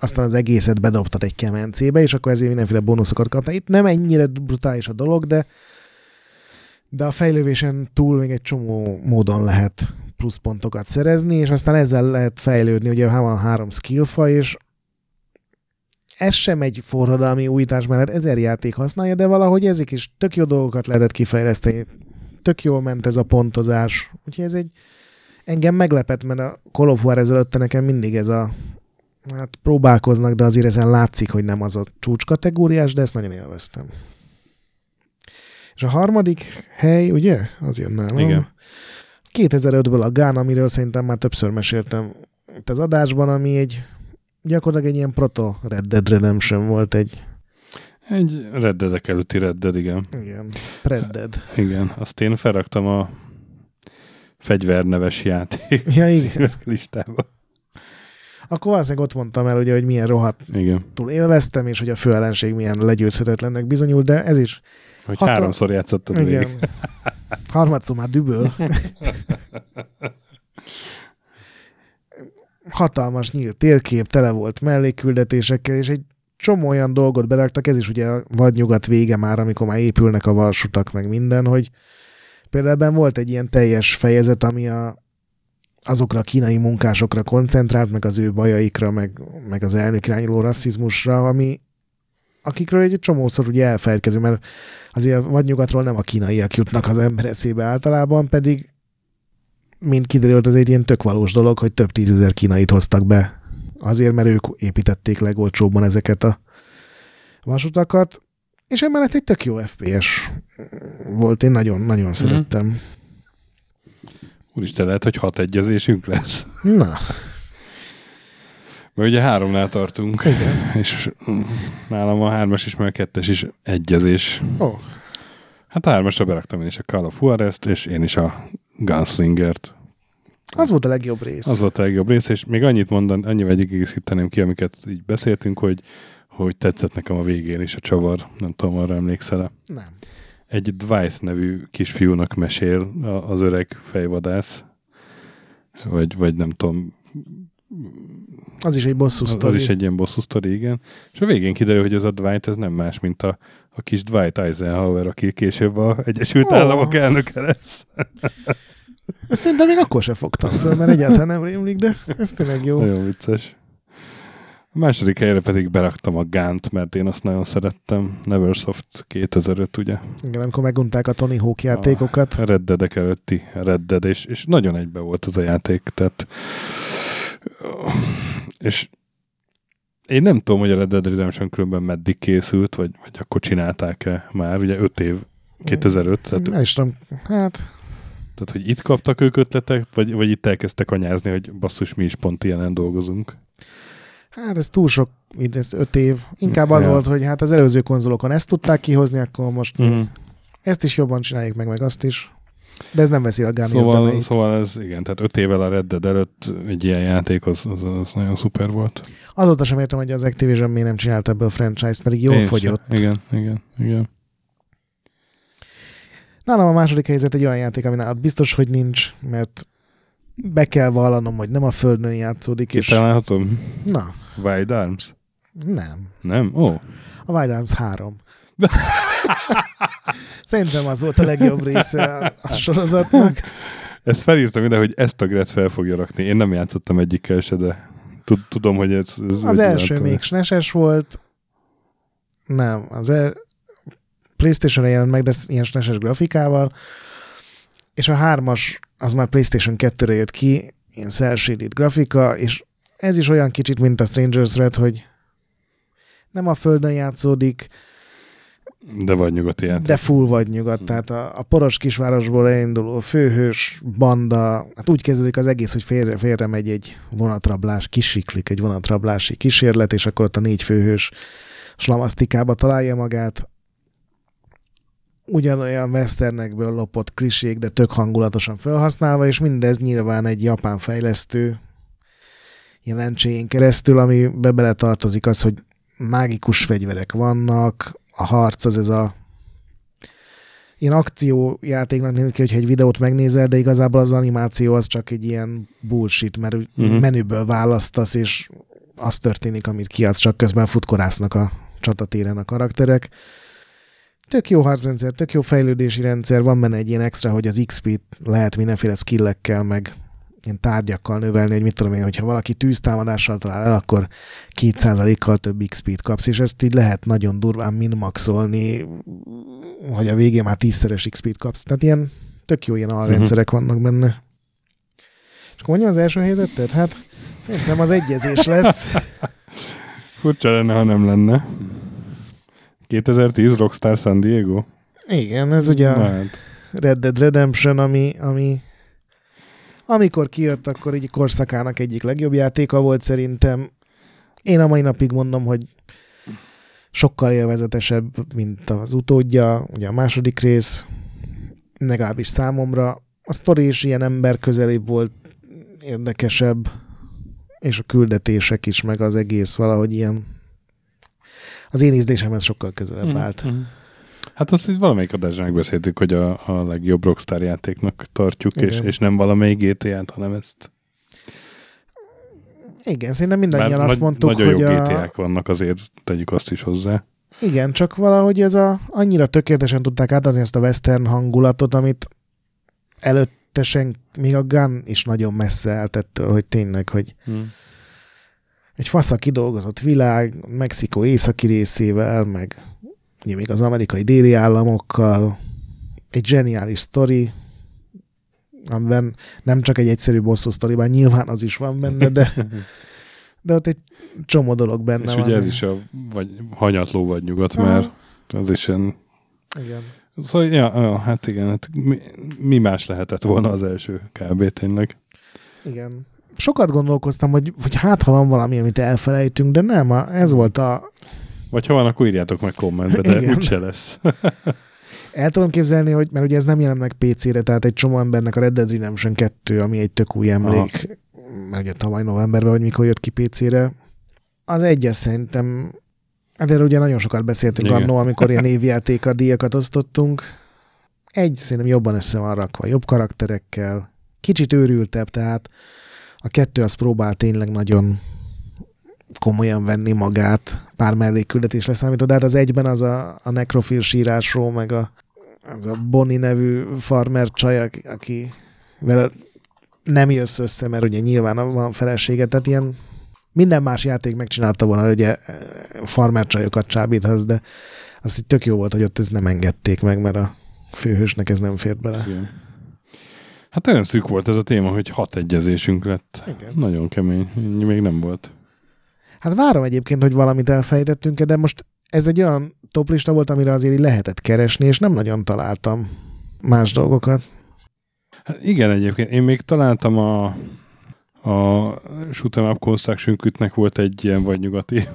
aztán az egészet bedobtad egy kemencébe, és akkor ezért mindenféle bónuszokat kaptál. Itt nem ennyire brutális a dolog, de de a fejlővésen túl még egy csomó módon lehet pluszpontokat szerezni, és aztán ezzel lehet fejlődni, ugye van három skillfa, és ez sem egy forradalmi újítás, mert ezer játék használja, de valahogy ezek is tök jó dolgokat lehetett kifejleszteni. Tök jól ment ez a pontozás. Úgyhogy ez egy engem meglepett, mert a Call of War ezelőtte nekem mindig ez a hát próbálkoznak, de azért ezen látszik, hogy nem az a csúcskategóriás, de ezt nagyon élveztem. És a harmadik hely, ugye? Az jön nálam. Igen. 2005-ből a Gán, amiről szerintem már többször meséltem itt az adásban, ami egy gyakorlatilag egy ilyen proto Red Dead Redemption volt egy, Egy reddedek előtti redded, igen. igen, Red Dead. Igen, azt én felraktam a fegyverneves játék Ja, igen. [laughs] listába. Akkor valószínűleg ott mondtam el, ugye, hogy milyen rohadtul Igen. élveztem, és hogy a főellenség milyen legyőzhetetlennek bizonyult, de ez is, Hogy Hatal- háromszor játszottad végig. igen, [laughs] harmadszor már düböl. [laughs] Hatalmas nyílt térkép, tele volt mellékküldetésekkel, és egy csomó olyan dolgot beraktak, ez is ugye a vadnyugat vége már, amikor már épülnek a vasutak, meg minden, hogy például ebben volt egy ilyen teljes fejezet, ami a, azokra a kínai munkásokra koncentrált, meg az ő bajaikra, meg, meg az elnök irányuló rasszizmusra, ami akikről egy csomószor ugye elfelejtkezünk, mert azért a vadnyugatról nem a kínaiak jutnak az ember eszébe általában, pedig mint kiderült, ez egy ilyen tök valós dolog, hogy több tízezer kínait hoztak be. Azért, mert ők építették legolcsóbban ezeket a vasutakat, és emellett egy tök jó FPS volt, én nagyon-nagyon szerettem. Úristen, lehet, hogy hat egyezésünk lesz. Na, Mert ugye háromnál tartunk, igen. [laughs] és nálam a hármas is, meg a kettes is egyezés. Ó, Hát a hármasra beraktam én is a Call of Juarez-t, és én is a Gunslingert. az volt a legjobb rész. Az volt a legjobb rész, és még annyit mondan, annyival egészíteném ki, amiket így beszéltünk, hogy, hogy tetszett nekem a végén is a csavar, nem tudom, arra emlékszel Nem. Egy Dwight nevű kisfiúnak mesél az öreg fejvadász, vagy, vagy nem tudom, Az is egy bosszú az, sztori. az is egy ilyen bosszú sztori, igen. És a végén kiderül, hogy ez a Dwight, ez nem más, mint a, a kis Dwight Eisenhower, aki később a Egyesült Ó. Államok elnöke lesz. Ezt Szerintem még akkor sem fogtam föl, mert egyáltalán nem rémlik, de ez tényleg jó. Nagyon vicces. A második helyre pedig beraktam a Gánt, mert én azt nagyon szerettem. Neversoft 2005, ugye? Igen, amikor megunták a Tony Hawk játékokat. A Red Dead előtti Red Dead, és, és nagyon egybe volt az a játék, tehát és én nem tudom, hogy a Red Dead Redemption különben meddig készült, vagy, vagy akkor csinálták-e már, ugye 5 év, 2005. Tehát, Nem is tudom, hát tehát, hogy itt kaptak ők ötletek, vagy, vagy itt elkezdtek anyázni, hogy basszus, mi is pont ilyenen dolgozunk. Hát ez túl sok, ez öt év. Inkább az Ja. volt, hogy hát az előző konzolokon ezt tudták kihozni, akkor most Mm. ezt is jobban csináljuk meg, meg azt is. De ez nem veszi a Gámi Szóval, érdemeit. szóval ez, igen, tehát 5 évvel a Red Dead előtt egy ilyen játék, az, az, az nagyon szuper volt. Azóta sem értem, hogy az Activision miért nem csinált ebből franchise, pedig jól Én sem. fogyott. Igen, igen, igen. Nálam a második helyzet egy olyan játék, ami nálad biztos, hogy nincs, mert be kell vallanom, hogy nem a földön játszódik, és Kitalálhatom? na, Wild Arms? nem. Nem? Ó, oh. A Wild Arms 3. [laughs] Szerintem az volt a legjobb része a- sorozatnak. Ezt felírtam ide, hogy ezt a Gret fel fogja rakni. Én nem játszottam egyikkel se, de tud, tudom, hogy ez... ez Az első még SNES-es volt. Nem, az el... Playstation-re jelent meg, de ilyen SNES-es grafikával. És a hármas, az már Playstation 2-re jött ki, ilyen cel grafika, és ez is olyan kicsit, mint a Stranger's Red, hogy nem a földön játszódik, De vagy nyugati játék. de full vagy nyugat. Tehát a, a poros kisvárosból elinduló főhős banda, hát úgy kezdődik az egész, hogy félre, félre megy egy vonatrablás, kisiklik egy vonatrablási kísérlet, és akkor ott a négy főhős slamasztikába találja magát. Ugyanolyan westernekből lopott klisék, de tök hangulatosan felhasználva, és mindez nyilván egy japán fejlesztő jelentségén keresztül, amibe bele tartozik az, hogy mágikus fegyverek vannak, a harc az ez a ilyen akciójátéknak néz ki, hogyha egy videót megnézel, de igazából az animáció az csak egy ilyen bullshit, mert uh-huh. Menüből választasz, és az történik, amit kiadsz, csak közben futkorásznak a csatatéren a karakterek. Tök jó harcrendszer, tök jó fejlődési rendszer, van benne egy ilyen extra, hogy az XP-t lehet mindenféle skillekkel, meg ilyen tárgyakkal növelni, hogy mit tudom én, hogyha valaki tűztámadással talál el, akkor 2%-kal több XP-t kapsz, és ezt így lehet nagyon durván minmaxolni, hogy a végén már tízszeres XP-t kapsz. Tehát ilyen tök jó ilyen alrendszerek vannak benne. És akkor mondjam az első helyzetet? Hát szerintem az egyezés lesz. [laughs] Furcsa lenne, ha nem lenne. 2010 Rockstar San Diego? Igen, ez ugye a Hát, Red Dead Redemption, ami, ami amikor kijött, akkor így korszakának egyik legjobb játéka volt szerintem. Én a mai napig mondom, hogy sokkal élvezetesebb, mint az utódja, ugye a második rész, legalábbis számomra. A sztori is ilyen ember közelibb volt, érdekesebb, és a küldetések is, meg az egész valahogy ilyen az én ízlésemhez sokkal közelebb állt. Mhm. Hát azt itt valamelyik adásban megbeszéltük, hogy a, a legjobb Rockstar játéknak tartjuk, és, Igen. és nem valamelyik GTA-t, hanem ezt. Igen, szerintem mindannyian Mert azt nagy- mondtuk, nagyon hogy jó a... GTA-k vannak, azért tegyük azt is hozzá. Igen, csak valahogy ez a, annyira tökéletesen tudták átadni ezt a western hangulatot, amit előttesen még a Gun is nagyon messze állt ettől, hogy tényleg, hogy Hmm. egy fasza kidolgozott világ, Mexikó északi részével, meg ugye még az amerikai déli államokkal, egy zseniális sztori, amiben nem csak egy egyszerű bosszú sztori, bár nyilván az is van benne, de, [laughs] de ott egy csomó dolog benne És van. ugye ez is a vagy, hanyatló vagy nyugat, Aha. mert az is ilyen... Igen. Szóval, ja, ja, hát igen, hát mi, mi más lehetett volna az első kb. tényleg. Igen. Sokat gondolkoztam, hogy, hogy hát, ha van valami, amit elfelejtünk, de nem, ez volt a... Vagy ha van, akkor írjátok meg kommentbe, de Igen. úgyse lesz. [laughs] El tudom képzelni, hogy, mert ugye ez nem jelent meg PC-re, tehát egy csomó embernek a Red Dead Redemption 2, ami egy tök új emlék, mert ugye tavaly novemberben, vagy mikor jött ki PC-re, az egyes szerintem, hát erről ugye nagyon sokat beszéltünk Igen. annó, amikor ilyen évjátéka díjakat osztottunk. Egy szerintem jobban össze van rakva, jobb karakterekkel, kicsit őrültebb, tehát a kettő az próbál tényleg nagyon komolyan venni magát, pár mellékküldetés leszámítva, de hát az egyben az a, a nekrofil sírásról, meg a, az a Bonnie nevű farmer csaj, aki, aki vele nem jössz össze, mert ugye nyilván van felesége, tehát ilyen Minden más játék megcsinálta volna, hogy ugye farmercsajokat csábíthatsz, de azt így tök jó volt, hogy ott ezt nem engedték meg, mert a főhősnek ez nem fért bele. Igen. Hát olyan szűk volt ez a téma, hogy hat egyezésünk lett. Igen. Nagyon kemény. Még nem volt. Hát várom egyébként, hogy valamit elfejtettünk de most ez egy olyan toplista volt, amire azért így lehetett keresni, és nem nagyon találtam más dolgokat. Hát igen, egyébként. Én még találtam a, a Shoot'em Up Construction volt egy ilyen vagy nyugati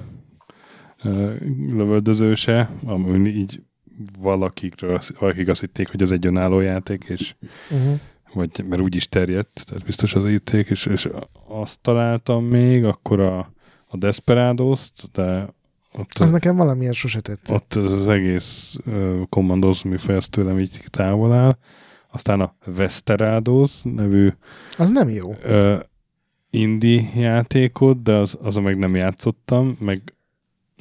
lövöldözőse, ami így valakikről, valakik azt hitték, hogy ez egy önálló játék, és Uh-huh. vagy mert úgy is terjedt, tehát biztos az ítték, és, és azt találtam még, akkor a, a Desperados-t, de ott, Az nekem valamilyen sose tetszett. ott az, az egész uh, Commandos műfaj az tőlem így távol áll. Aztán a Westerados nevű Az nem jó. uh, indie játékot, de az, az meg nem játszottam, meg,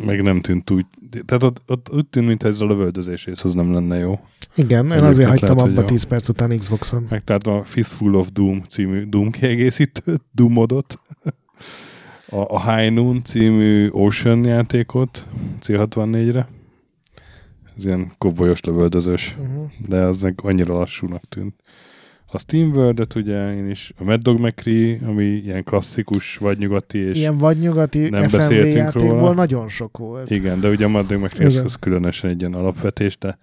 meg nem tűnt úgy. Tehát ott, ott úgy tűnt, mintha ez a lövöldözés rész az nem lenne jó. Igen, én azért hagytam lehet, abba jó. 10 perc után Xboxon. Meg tehát a Fistful of Doom című Doom kiegészítőt, Doom modot, a, a High Noon című Ocean játékot C64-re. Ez ilyen kobbolyos lövöldözős, Uh-huh. de az meg annyira lassúnak tűnt. A Steamworld-et ugye én is, a Mad Dog McCree, ami ilyen klasszikus vagy nyugati, és Ilyen vagy nyugati nem FMV beszéltünk róla. nagyon sok volt. igen, de ugye a Mad Dog McCree az, az különösen egy ilyen alapvetés, de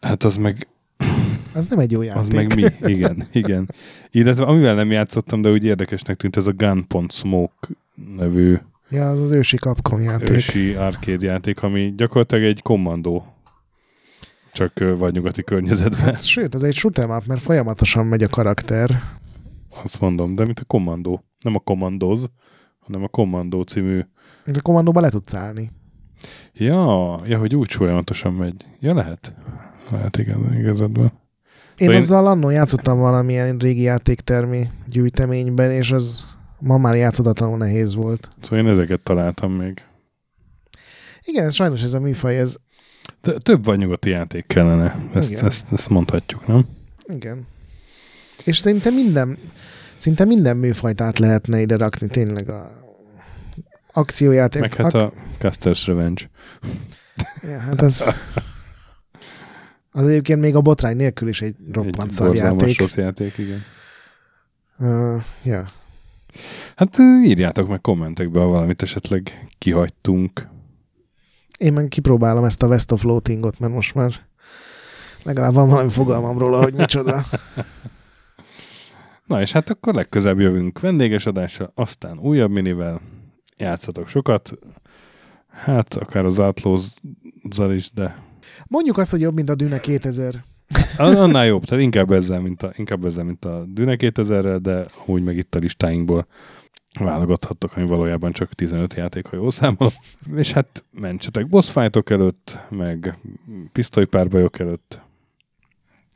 hát az meg [clears throat] Az nem egy jó játék. Az meg mi? Igen, igen. Illetve amivel nem játszottam, de úgy érdekesnek tűnt, ez a Gunpoint Smoke nevű Ja, az az ősi Capcom játék. ősi arcade játék, ami gyakorlatilag egy kommandó, csak vagy nyugati környezetben. Sőt, ez egy shoot'em up, mert folyamatosan megy a karakter. Azt mondom, de mint a kommandó. Nem a Commandos, hanem a Kommandó című. De a kommandóba le tudsz állni. Ja, ja, hogy úgy folyamatosan megy. Ja, lehet. Lehet, igen, igazadban. Én Szóval én- azzal annó játszottam valamilyen régi játéktermi gyűjteményben, és az ma már játszhatatlanul nehéz volt. Szóval én ezeket találtam még. Igen, ez sajnos ez a műfaj, ez T- Több vagy nyugati játék kellene. Ezt, Igen. ezt, ezt mondhatjuk, nem? Igen. És szinte minden, szinte minden műfajt át lehetne ide rakni, tényleg a akciójáték. Meg hát a Caster's Revenge. ja, hát az, az egyébként még a botrány nélkül is egy roppant szar játék. rossz játék, igen. Uh, ja. Hát írjátok meg kommentekbe, ha valamit esetleg kihagytunk. Én meg kipróbálom ezt a West of Floatingot, mert most már legalább van valami fogalmam róla, hogy micsoda. [laughs] Na és hát akkor legközelebb jövünk vendéges adásra, aztán újabb minivel, játszatok sokat, hát akár az átlózzal is, de Mondjuk azt, hogy jobb, mint a Dune 2000. an- annál jobb, tehát inkább ezzel, mint a, inkább ezzel, mint a Dune 2000-rel, de úgy meg itt a listáinkból válogathattok, ami valójában csak 15 játék, ha jól számolom. És hát mentsetek boss fightok előtt, meg pisztolypárbajok előtt,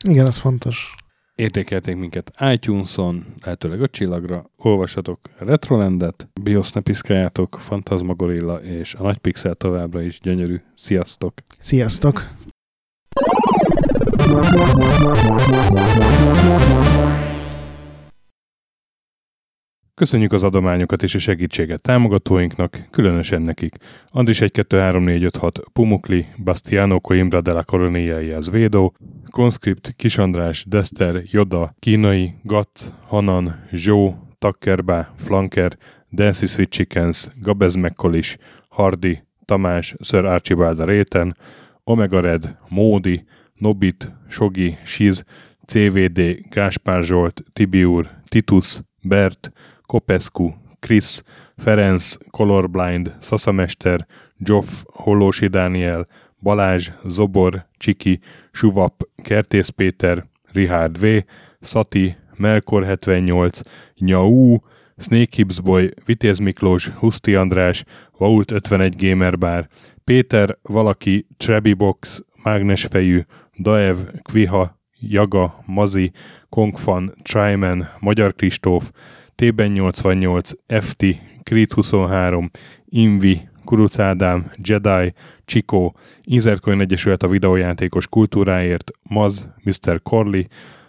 Igen, az fontos. Értékelték minket iTunes-on, lehetőleg öt csillagra, olvassatok Retrolandet, BIOS ne piszkáljátok, Fantasmagorilla és a Nagy Pixel továbbra is gyönyörű. Sziasztok! Sziasztok! Köszönjük az adományokat és a segítséget támogatóinknak, különösen nekik. Andris 1 2 3 4 5 6 Pumukli, Bastiano Coimbra de la az Védó, Conscript, Kisandrás, Dester, Joda, Kínai, Gatz, Hanan, Zsó, Takkerbá, Flanker, Dancy Sweet Chickens, Gabez Mekkolis, Hardy, Tamás, Sir Archibald Réten, Omega Red, Módi, Nobit, Sogi, Siz, CVD, Gáspár Zsolt, Tibiur, Titus, Bert, Kopescu, Krisz, Ferenc, Colorblind, Szaszamester, Joff, Hollósi Dániel, Balázs, Zobor, Csiki, Suvap, Kertész Péter, Richard V, Szati, Melkor 78, Nyau, Snake Hips Boy, Vitéz Miklós, Huszti András, Vault 51 Gamer Bar, Péter, Valaki, Trebi Box, Mágnesfejű, Daev, Kviha, Jaga, Mazi, Kongfan, Tryman, Magyar Kristóf, Tében 88, FT, Krit 23, Invi, Kuruc Ádám, Jedi, Csikó, Inzertcoin Egyesület a videójátékos kultúráért, Maz, Mr. Corley,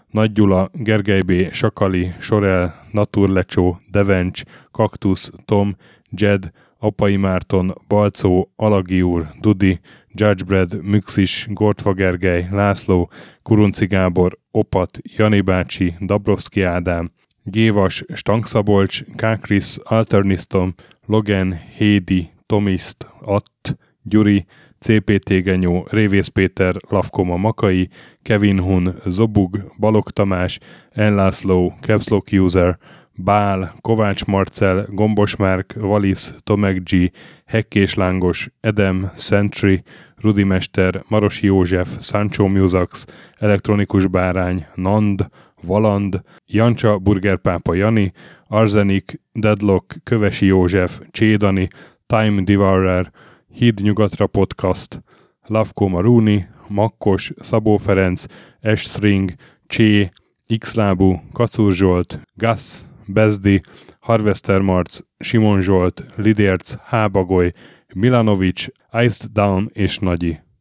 Nagy Gyula, Gergely B., Sakali, Sorel, Naturlecsó, Devencs, Kaktusz, Tom, Jed, Apai Márton, Balcó, Alagi úr, Dudi, Judgebred, Müxis, Gortva Gergely, László, Kurunci Gábor, Opat, Jani bácsi, Dabrowski Ádám, Gévas, Stankszabolcs, Kákris, Alternisztom, Logan, Hédi, Tomiszt, Att, Gyuri, CPT Genyó, Révész Péter, Lavkoma Makai, Kevin Hun, Zobug, Balog Tamás, Enlászló, Capslock User, Bál, Kovács Marcel, Gombos Márk, Valisz, Tomek G, Hekkés Lángos, Edem, Sentry, Rudimester, Marosi József, Sancho Musax, Elektronikus Bárány, Nand, Valand, Jancsa, Burgerpápa Jani, Arzenik, Deadlock, Kövesi József, Csédani, Time Devourer, Híd Nyugatra Podcast, Lavko Maruni, Makkos, Szabó Ferenc, Estring, Csé, Xlábú, Kacur Zsolt, Gas, Bezdi, Harvester Marc, Simon Zsolt, Lidérc, Hábagoly, Milanovic, Iced Down és Nagyi.